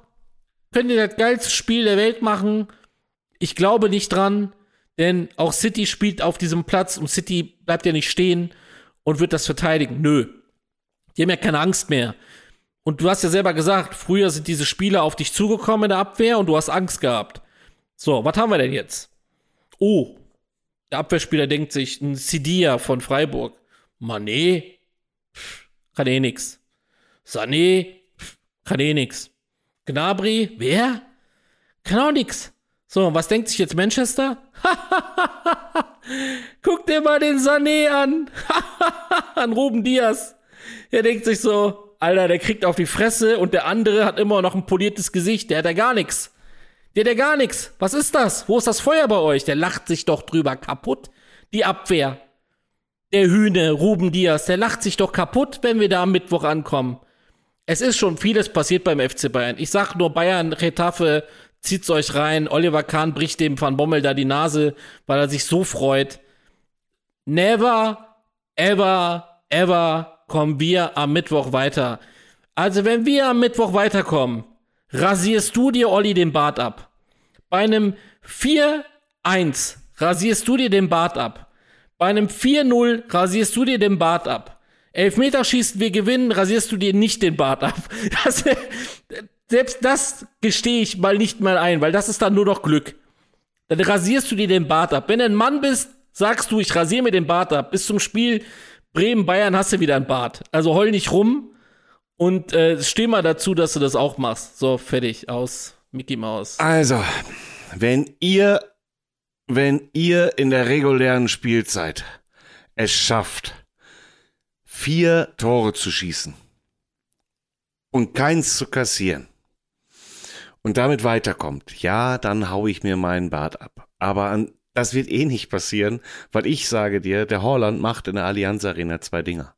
könnt ihr das geilste Spiel der Welt machen. Ich glaube nicht dran, denn auch City spielt auf diesem Platz und City bleibt ja nicht stehen und wird das verteidigen. Nö. Die haben ja keine Angst mehr. Und du hast ja selber gesagt, früher sind diese Spieler auf dich zugekommen in der Abwehr und du hast Angst gehabt. So, was haben wir denn jetzt? Oh, der Abwehrspieler denkt sich, ein Sidia von Freiburg. Mané, kann eh nix. Sané, kann eh nix. Gnabry, wer? Kann auch nix. So, was denkt sich jetzt Manchester? Guck dir mal den Sané an. an Ruben Diaz. Er denkt sich so, Alter, der kriegt auf die Fresse und der andere hat immer noch ein poliertes Gesicht. Der hat ja gar nix. Der hat ja gar nix. Was ist das? Wo ist das Feuer bei euch? Der lacht sich doch drüber kaputt. Die Abwehr. Der Hühne, Ruben Diaz, der lacht sich doch kaputt, wenn wir da am Mittwoch ankommen. Es ist schon vieles passiert beim FC Bayern. Ich sag nur Bayern, Retafe, zieht's euch rein. Oliver Kahn bricht dem Van Bommel da die Nase, weil er sich so freut. Never, ever, ever kommen wir am Mittwoch weiter. Also wenn wir am Mittwoch weiterkommen, rasierst du dir, Olli, den Bart ab. Bei einem 4-1 rasierst du dir den Bart ab. Bei einem 4-0 rasierst du dir den Bart ab. Elfmeterschießen, wir gewinnen, rasierst du dir nicht den Bart ab. Das, selbst das gestehe ich mal nicht mal ein, weil das ist dann nur noch Glück. Dann rasierst du dir den Bart ab. Wenn du ein Mann bist, sagst du, ich rasiere mir den Bart ab. Bis zum Spiel Bremen-Bayern hast du wieder ein Bart. Also heul nicht rum und äh, steh mal dazu, dass du das auch machst. So, fertig, aus. Mickey Maus. Also, wenn ihr, wenn ihr in der regulären Spielzeit es schafft, vier Tore zu schießen und keins zu kassieren und damit weiterkommt, ja, dann hau ich mir meinen Bart ab. Aber an, das wird eh nicht passieren, weil ich sage dir, der Holland macht in der Allianz Arena zwei Dinger.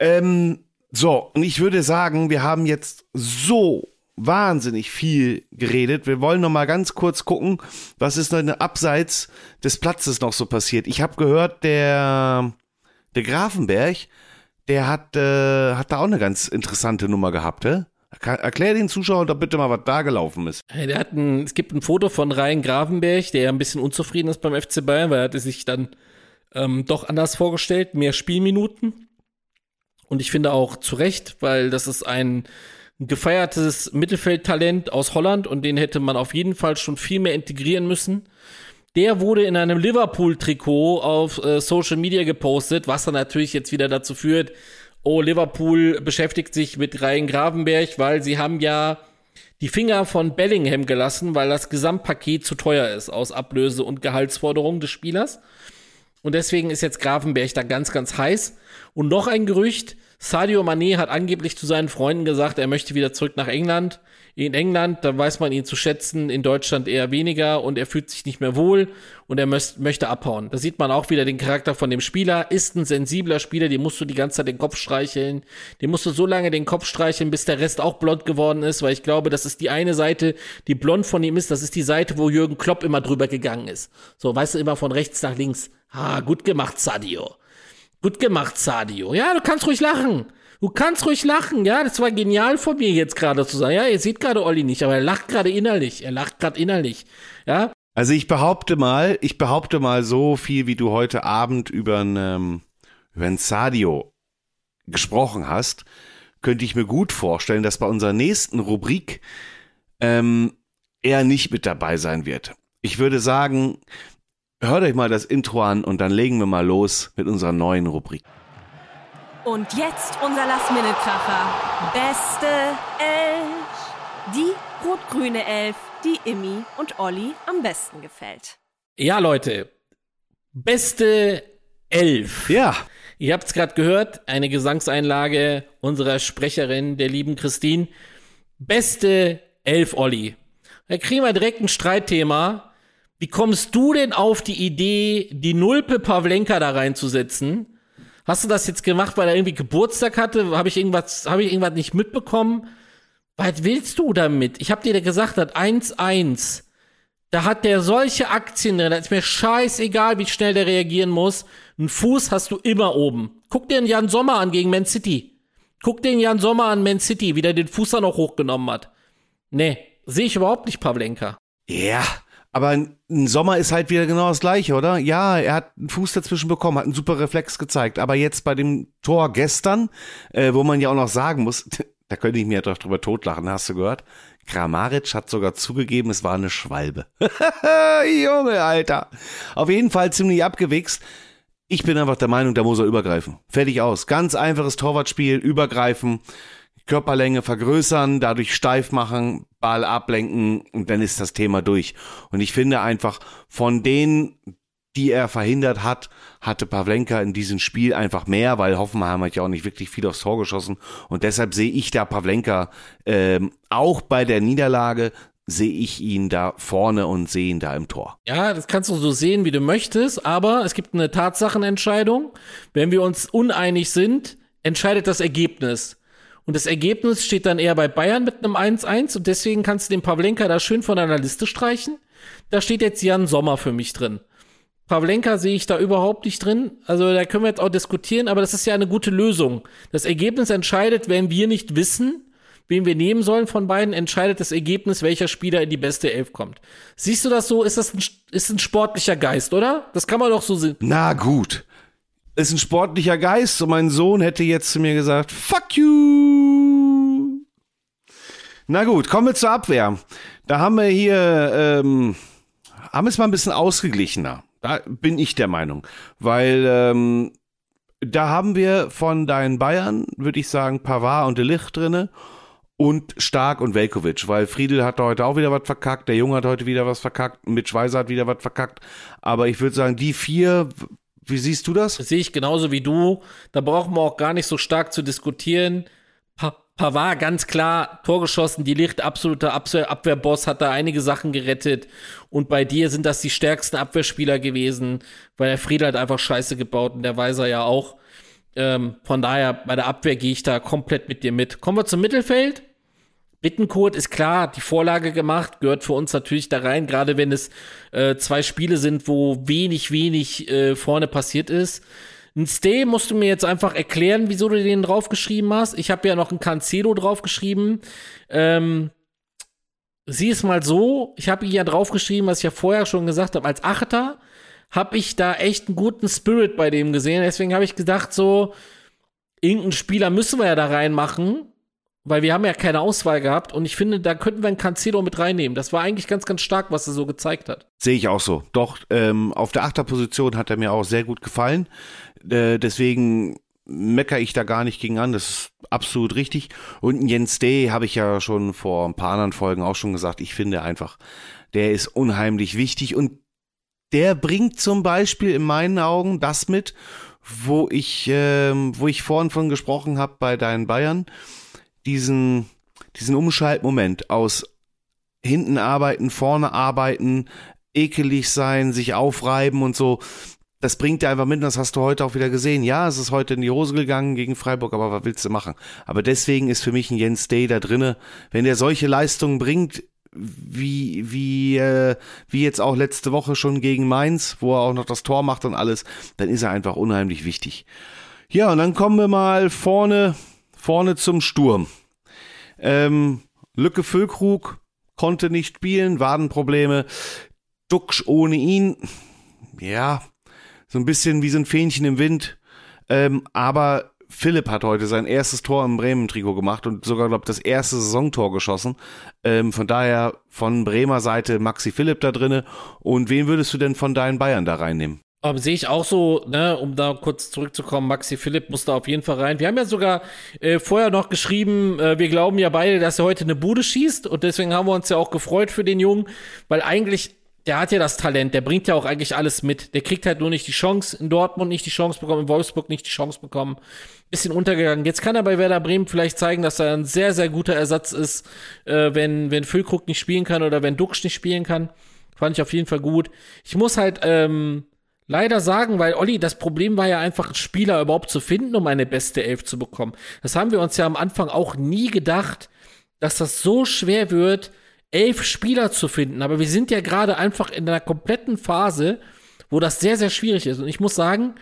Ähm, so, und ich würde sagen, wir haben jetzt so wahnsinnig viel geredet. Wir wollen noch mal ganz kurz gucken, was ist der Abseits des Platzes noch so passiert. Ich habe gehört, der der Grafenberg, der hat äh, hat da auch eine ganz interessante Nummer gehabt, hä? Erklär den Zuschauern doch bitte mal, was da gelaufen ist. Der hat ein, es gibt ein Foto von Ryan Gravenberg, der ein bisschen unzufrieden ist beim FC Bayern, weil er hatte sich dann ähm, doch anders vorgestellt, mehr Spielminuten. Und ich finde auch zu Recht, weil das ist ein gefeiertes Mittelfeldtalent aus Holland und den hätte man auf jeden Fall schon viel mehr integrieren müssen. Der wurde in einem Liverpool-Trikot auf äh, Social Media gepostet, was dann natürlich jetzt wieder dazu führt, oh, Liverpool beschäftigt sich mit Ryan Gravenberg, weil sie haben ja die Finger von Bellingham gelassen, weil das Gesamtpaket zu teuer ist aus Ablöse und Gehaltsforderungen des Spielers. Und deswegen ist jetzt Gravenberg da ganz, ganz heiß. Und noch ein Gerücht, Sadio Mané hat angeblich zu seinen Freunden gesagt, er möchte wieder zurück nach England in England, da weiß man ihn zu schätzen, in Deutschland eher weniger und er fühlt sich nicht mehr wohl und er möcht, möchte abhauen. Da sieht man auch wieder den Charakter von dem Spieler, ist ein sensibler Spieler, dem musst du die ganze Zeit den Kopf streicheln, dem musst du so lange den Kopf streicheln, bis der Rest auch blond geworden ist, weil ich glaube, das ist die eine Seite, die blond von ihm ist, das ist die Seite, wo Jürgen Klopp immer drüber gegangen ist. So, weißt du, immer von rechts nach links. Ah, gut gemacht, Sadio. Gut gemacht, Sadio. Ja, du kannst ruhig lachen. Du kannst ruhig lachen, ja. Das war genial von mir jetzt gerade zu sagen. Ja, ihr seht gerade Olli nicht, aber er lacht gerade innerlich. Er lacht gerade innerlich, ja. Also ich behaupte mal, ich behaupte mal so viel, wie du heute Abend über ein, ähm, über ein Sadio gesprochen hast, könnte ich mir gut vorstellen, dass bei unserer nächsten Rubrik ähm, er nicht mit dabei sein wird. Ich würde sagen, hört euch mal das Intro an und dann legen wir mal los mit unserer neuen Rubrik. Und jetzt unser Last-Minute-Kracher. Beste Elf. Die rot-grüne Elf, die Immi und Olli am besten gefällt. Ja, Leute. Beste Elf. Ja. Ihr habt es gerade gehört, eine Gesangseinlage unserer Sprecherin, der lieben Christine. Beste Elf, Olli. Da kriegen wir direkt ein Streitthema. Wie kommst du denn auf die Idee, die Nulpe Pavlenka da reinzusetzen? Hast du das jetzt gemacht, weil er irgendwie Geburtstag hatte? Habe ich irgendwas, habe ich irgendwas nicht mitbekommen? Was willst du damit? Ich habe dir gesagt, das 1-1. Da hat der solche Aktien drin. Da ist mir scheißegal, wie schnell der reagieren muss. Einen Fuß hast du immer oben. Guck dir den Jan Sommer an gegen Man City. Guck den Jan Sommer an Man City, wie der den Fuß da noch hochgenommen hat. Nee, sehe ich überhaupt nicht Pavlenka. Ja, aber ein Sommer ist halt wieder genau das gleiche, oder? Ja, er hat einen Fuß dazwischen bekommen, hat einen super Reflex gezeigt. Aber jetzt bei dem Tor gestern, äh, wo man ja auch noch sagen muss, da könnte ich mir doch drüber totlachen, hast du gehört? Kramaric hat sogar zugegeben, es war eine Schwalbe. Junge, Alter. Auf jeden Fall ziemlich abgewichst. Ich bin einfach der Meinung, da muss er übergreifen. Fertig aus. Ganz einfaches Torwartspiel, übergreifen, Körperlänge vergrößern, dadurch steif machen, Ball ablenken und dann ist das Thema durch. Und ich finde einfach, von denen, die er verhindert hat, hatte Pavlenka in diesem Spiel einfach mehr, weil Hoffenheim hat ja auch nicht wirklich viel aufs Tor geschossen. Und deshalb sehe ich da Pavlenka ähm, auch bei der Niederlage sehe ich ihn da vorne und sehe ihn da im Tor. Ja, das kannst du so sehen, wie du möchtest, aber es gibt eine Tatsachenentscheidung. Wenn wir uns uneinig sind, entscheidet das Ergebnis. Und das Ergebnis steht dann eher bei Bayern mit einem 1-1 und deswegen kannst du den Pavlenka da schön von deiner Liste streichen. Da steht jetzt Jan Sommer für mich drin. Pavlenka sehe ich da überhaupt nicht drin. Also da können wir jetzt auch diskutieren, aber das ist ja eine gute Lösung. Das Ergebnis entscheidet, wenn wir nicht wissen, wen wir nehmen sollen von beiden, entscheidet das Ergebnis, welcher Spieler in die beste Elf kommt. Siehst du das so? Ist das ein, ist ein sportlicher Geist, oder? Das kann man doch so sehen. Na gut. Ist ein sportlicher Geist und mein Sohn hätte jetzt zu mir gesagt, fuck you. Na gut, kommen wir zur Abwehr. Da haben wir hier, ähm, haben es mal ein bisschen ausgeglichener. Da bin ich der Meinung. Weil ähm, da haben wir von deinen Bayern, würde ich sagen, Pavard und De Ligt drinne und Stark und Velkovic, weil Friedel hat heute auch wieder was verkackt, der Junge hat heute wieder was verkackt, Mitch Weiser hat wieder was verkackt, aber ich würde sagen, die vier, wie siehst du das? Das sehe ich genauso wie du. Da brauchen wir auch gar nicht so stark zu diskutieren. Pa Pavard ganz klar Tor geschossen, die Licht absoluter Abwehr Abwehrboss, hat da einige Sachen gerettet. Und bei dir sind das die stärksten Abwehrspieler gewesen, weil der Friedel hat einfach Scheiße gebaut und der Weiser ja auch. Ähm, von daher, bei der Abwehr gehe ich da komplett mit dir mit. Kommen wir zum Mittelfeld. Bittenkurt ist klar, die Vorlage gemacht, gehört für uns natürlich da rein, gerade wenn es äh, zwei Spiele sind, wo wenig, wenig äh, vorne passiert ist. Ein Stay musst du mir jetzt einfach erklären, wieso du den draufgeschrieben hast. Ich habe ja noch ein Cancelo draufgeschrieben. Ähm, sieh es mal so, ich habe ihn ja draufgeschrieben, was ich ja vorher schon gesagt habe, als Achter habe ich da echt einen guten Spirit bei dem gesehen. Deswegen habe ich gedacht, so, irgendeinen Spieler müssen wir ja da reinmachen, weil wir haben ja keine Auswahl gehabt. Und ich finde, da könnten wir einen Cancelo mit reinnehmen. Das war eigentlich ganz, ganz stark, was er so gezeigt hat. Sehe ich auch so. Doch, ähm, auf der Achterposition hat er mir auch sehr gut gefallen. Äh, deswegen meckere ich da gar nicht gegen an. Das ist absolut richtig. Und Jens Day habe ich ja schon vor ein paar anderen Folgen auch schon gesagt. Ich finde einfach, der ist unheimlich wichtig und der bringt zum Beispiel in meinen Augen das mit, wo ich, ähm, wo ich vorhin von gesprochen habe bei deinen Bayern, diesen, diesen Umschaltmoment aus hinten arbeiten, vorne arbeiten, ekelig sein, sich aufreiben und so das bringt dir einfach mit, das hast du heute auch wieder gesehen. Ja, es ist heute in die Hose gegangen gegen Freiburg, aber was willst du machen? Aber deswegen ist für mich ein Jens Day da drinne. Wenn der solche Leistungen bringt, wie, wie, äh, wie jetzt auch letzte Woche schon gegen Mainz, wo er auch noch das Tor macht und alles, dann ist er einfach unheimlich wichtig. Ja, und dann kommen wir mal vorne, vorne zum Sturm. Ähm, Lücke Füllkrug konnte nicht spielen, Wadenprobleme. Duxch ohne ihn, ja, so ein bisschen wie so ein Fähnchen im Wind. Ähm, aber Philipp hat heute sein erstes Tor im Bremen-Trikot gemacht und sogar, glaube ich, das erste Saisontor geschossen. Ähm, von daher von Bremer Seite Maxi Philipp da drinne. Und wen würdest du denn von deinen Bayern da reinnehmen? Aber sehe ich auch so, ne, um da kurz zurückzukommen, Maxi Philipp muss da auf jeden Fall rein. Wir haben ja sogar äh, vorher noch geschrieben, äh, wir glauben ja beide, dass er heute eine Bude schießt und deswegen haben wir uns ja auch gefreut für den Jungen, weil eigentlich, der hat ja das Talent, der bringt ja auch eigentlich alles mit. Der kriegt halt nur nicht die Chance, in Dortmund nicht die Chance bekommen, in Wolfsburg nicht die Chance bekommen. Bisschen untergegangen. Jetzt kann er bei Werder Bremen vielleicht zeigen, dass er ein sehr, sehr guter Ersatz ist, äh, wenn, wenn Füllkrug nicht spielen kann oder wenn Duxch nicht spielen kann. Fand ich auf jeden Fall gut. Ich muss halt, ähm, leider sagen, weil Olli, das Problem war ja einfach, Spieler überhaupt zu finden, um eine beste Elf zu bekommen. Das haben wir uns ja am Anfang auch nie gedacht, dass das so schwer wird, elf Spieler zu finden. Aber wir sind ja gerade einfach in einer kompletten Phase, wo das sehr, sehr schwierig ist. Und ich muss sagen,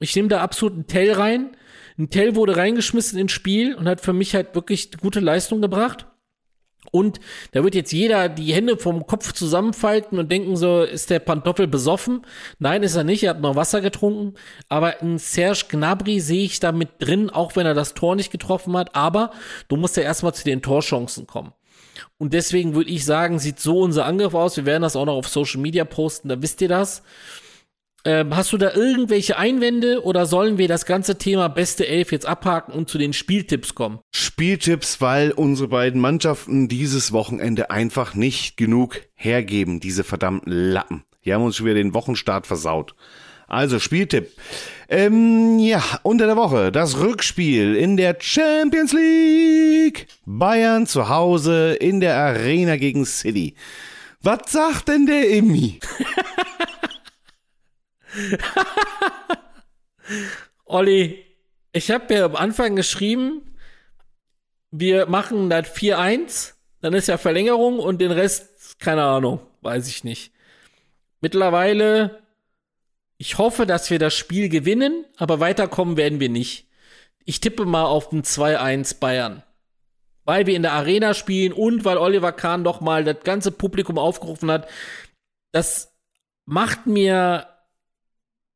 ich nehme da absolut einen Tell rein. Ein Tell wurde reingeschmissen ins Spiel und hat für mich halt wirklich gute Leistung gebracht. Und da wird jetzt jeder die Hände vom Kopf zusammenfalten und denken so, ist der Pantoffel besoffen? Nein, ist er nicht, er hat noch Wasser getrunken. Aber ein Serge Gnabry sehe ich da mit drin, auch wenn er das Tor nicht getroffen hat. Aber du musst ja erstmal zu den Torchancen kommen. Und deswegen würde ich sagen, sieht so unser Angriff aus. Wir werden das auch noch auf Social Media posten, da wisst ihr das. Ähm, hast du da irgendwelche Einwände oder sollen wir das ganze Thema beste Elf jetzt abhaken und zu den Spieltipps kommen? Spieltipps, weil unsere beiden Mannschaften dieses Wochenende einfach nicht genug hergeben, diese verdammten Lappen. Die haben uns schon wieder den Wochenstart versaut. Also Spieltipp. Ähm, ja, unter der Woche das Rückspiel in der Champions League. Bayern zu Hause in der Arena gegen City. Was sagt denn der Immi? Olli, ich habe mir am Anfang geschrieben, wir machen das 4-1, dann ist ja Verlängerung und den Rest, keine Ahnung, weiß ich nicht. Mittlerweile, ich hoffe, dass wir das Spiel gewinnen, aber weiterkommen werden wir nicht. Ich tippe mal auf ein 2-1 Bayern. Weil wir in der Arena spielen und weil Oliver Kahn doch mal das ganze Publikum aufgerufen hat. Das macht mir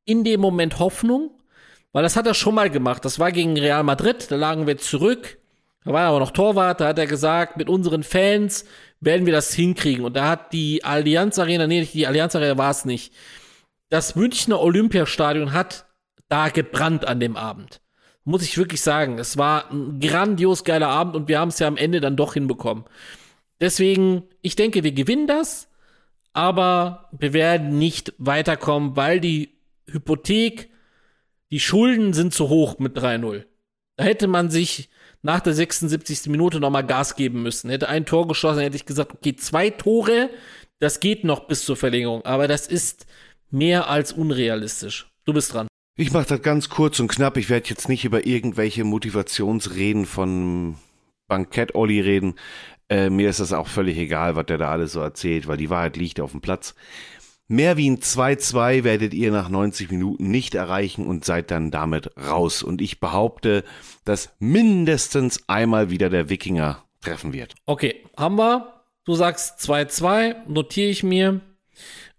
in dem Moment Hoffnung, weil das hat er schon mal gemacht. Das war gegen Real Madrid, da lagen wir zurück. Da war er aber noch Torwart, da hat er gesagt, mit unseren Fans werden wir das hinkriegen. Und da hat die Allianz Arena, nee, die Allianz Arena war es nicht. Das Münchner Olympiastadion hat da gebrannt an dem Abend. Muss ich wirklich sagen. Es war ein grandios geiler Abend und wir haben es ja am Ende dann doch hinbekommen. Deswegen, ich denke, wir gewinnen das, aber wir werden nicht weiterkommen, weil die Hypothek, die Schulden sind zu hoch mit 3-0. Da hätte man sich nach der 76. Minute nochmal Gas geben müssen. Hätte ein Tor geschossen, hätte ich gesagt, okay, zwei Tore, das geht noch bis zur Verlängerung. Aber das ist mehr als unrealistisch. Du bist dran. Ich mache das ganz kurz und knapp. Ich werde jetzt nicht über irgendwelche Motivationsreden von Bankett Olli reden. Äh, mir ist das auch völlig egal, was der da alles so erzählt, weil die Wahrheit liegt auf dem Platz. Mehr wie ein 2-2 werdet ihr nach 90 Minuten nicht erreichen und seid dann damit raus. Und ich behaupte, dass mindestens einmal wieder der Wikinger treffen wird. Okay, haben wir. Du sagst 2-2, notiere ich mir.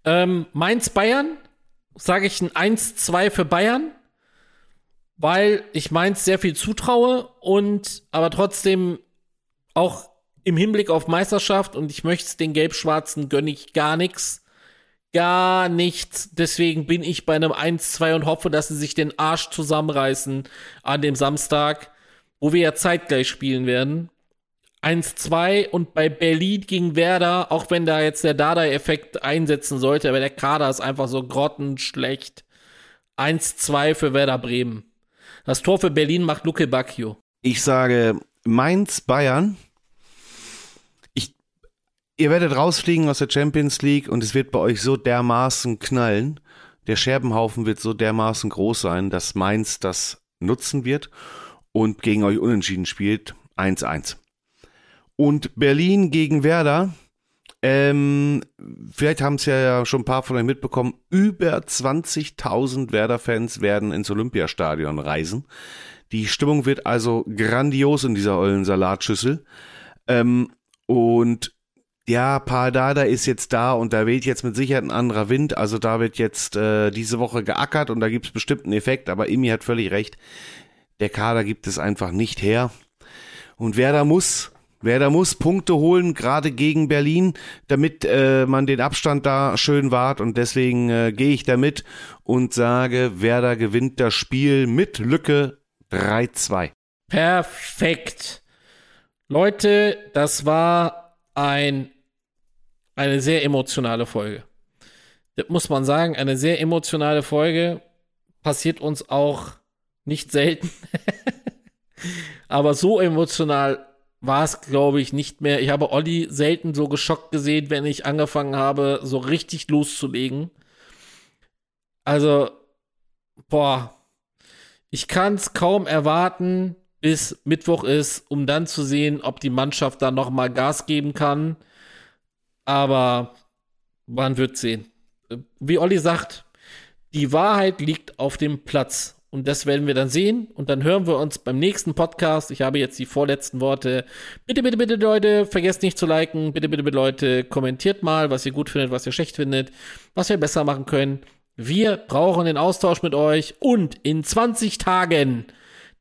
Ähm, Mainz-Bayern, sage ich ein 1-2 für Bayern, weil ich Mainz sehr viel zutraue und aber trotzdem auch im Hinblick auf Meisterschaft und ich möchte den Gelb-Schwarzen gönne ich gar nichts gar nichts. Deswegen bin ich bei einem 1-2 und hoffe, dass sie sich den Arsch zusammenreißen an dem Samstag, wo wir ja zeitgleich spielen werden. 1-2 und bei Berlin gegen Werder, auch wenn da jetzt der Dada-Effekt einsetzen sollte, aber der Kader ist einfach so grottenschlecht. 1-2 für Werder Bremen. Das Tor für Berlin macht Luke Bacchio. Ich sage Mainz Bayern Ihr werdet rausfliegen aus der Champions League und es wird bei euch so dermaßen knallen. Der Scherbenhaufen wird so dermaßen groß sein, dass Mainz das nutzen wird und gegen euch unentschieden spielt. 1-1. Und Berlin gegen Werder. Ähm, vielleicht haben es ja schon ein paar von euch mitbekommen. Über 20.000 Werder-Fans werden ins Olympiastadion reisen. Die Stimmung wird also grandios in dieser ollen Salatschüssel. Ähm, und ja, Pardada ist jetzt da und da weht jetzt mit Sicherheit ein anderer Wind. Also da wird jetzt äh, diese Woche geackert und da gibt es bestimmt einen Effekt. Aber Imi hat völlig recht. Der Kader gibt es einfach nicht her. Und wer da muss, wer da muss Punkte holen, gerade gegen Berlin, damit äh, man den Abstand da schön wahrt. Und deswegen äh, gehe ich damit und sage, Werder gewinnt das Spiel mit Lücke 3-2. Perfekt. Leute, das war ein, eine sehr emotionale Folge. Das muss man sagen, eine sehr emotionale Folge. Passiert uns auch nicht selten. Aber so emotional war es, glaube ich, nicht mehr. Ich habe Olli selten so geschockt gesehen, wenn ich angefangen habe, so richtig loszulegen. Also, boah, ich kann es kaum erwarten, bis Mittwoch ist, um dann zu sehen, ob die Mannschaft da noch mal Gas geben kann. Aber man wird sehen. Wie Olli sagt, die Wahrheit liegt auf dem Platz. Und das werden wir dann sehen. Und dann hören wir uns beim nächsten Podcast. Ich habe jetzt die vorletzten Worte. Bitte, bitte, bitte, Leute, vergesst nicht zu liken. Bitte, bitte, bitte, Leute, kommentiert mal, was ihr gut findet, was ihr schlecht findet, was wir besser machen können. Wir brauchen den Austausch mit euch. Und in 20 Tagen,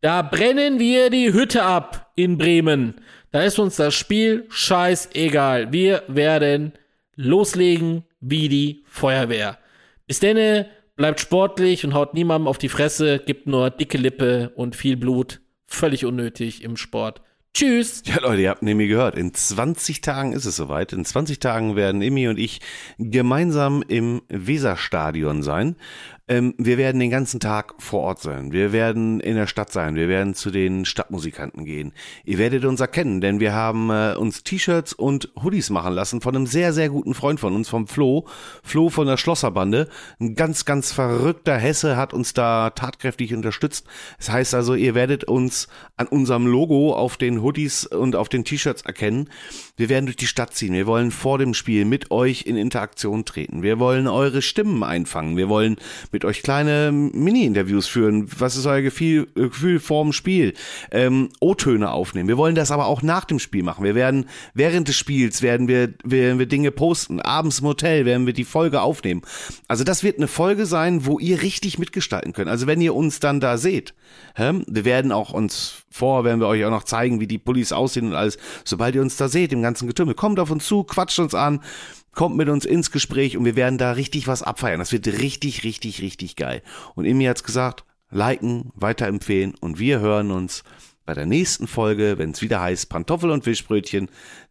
da brennen wir die Hütte ab in Bremen. Da ist uns das Spiel scheißegal. Wir werden loslegen wie die Feuerwehr. Bis denne. Bleibt sportlich und haut niemandem auf die Fresse, gibt nur dicke Lippe und viel Blut. Völlig unnötig im Sport. Tschüss. Ja, Leute, ihr habt nämlich gehört. In 20 Tagen ist es soweit. In 20 Tagen werden Imi und ich gemeinsam im Weserstadion sein. Ähm, wir werden den ganzen Tag vor Ort sein. Wir werden in der Stadt sein. Wir werden zu den Stadtmusikanten gehen. Ihr werdet uns erkennen, denn wir haben äh, uns T-Shirts und Hoodies machen lassen von einem sehr, sehr guten Freund von uns, vom Flo. Flo von der Schlosserbande. Ein ganz, ganz verrückter Hesse hat uns da tatkräftig unterstützt. Das heißt also, ihr werdet uns an unserem Logo auf den Hoodies und auf den T-Shirts erkennen. Wir werden durch die Stadt ziehen. Wir wollen vor dem Spiel mit euch in Interaktion treten. Wir wollen eure Stimmen einfangen. Wir wollen mit euch kleine Mini-Interviews führen. Was ist euer Gefühl, Gefühl vorm Spiel? Ähm, O-Töne aufnehmen. Wir wollen das aber auch nach dem Spiel machen. Wir werden während des Spiels werden wir, werden wir Dinge posten. Abends im Hotel werden wir die Folge aufnehmen. Also das wird eine Folge sein, wo ihr richtig mitgestalten könnt. Also wenn ihr uns dann da seht, hä? wir werden auch uns vor, werden wir euch auch noch zeigen, wie die Pullis aussehen und alles. Sobald ihr uns da seht, im ganzen Getümmel, kommt auf uns zu, quatscht uns an kommt mit uns ins Gespräch und wir werden da richtig was abfeiern. Das wird richtig, richtig, richtig geil. Und Imi hat's gesagt, liken, weiterempfehlen und wir hören uns bei der nächsten Folge, wenn es wieder heißt Pantoffel und Fischbrötchen,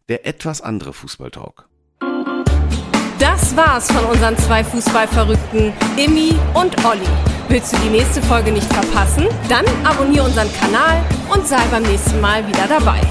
der etwas andere Fußballtalk. Das war's von unseren zwei Fußballverrückten, Immi und Olli. Willst du die nächste Folge nicht verpassen? Dann abonniere unseren Kanal und sei beim nächsten Mal wieder dabei.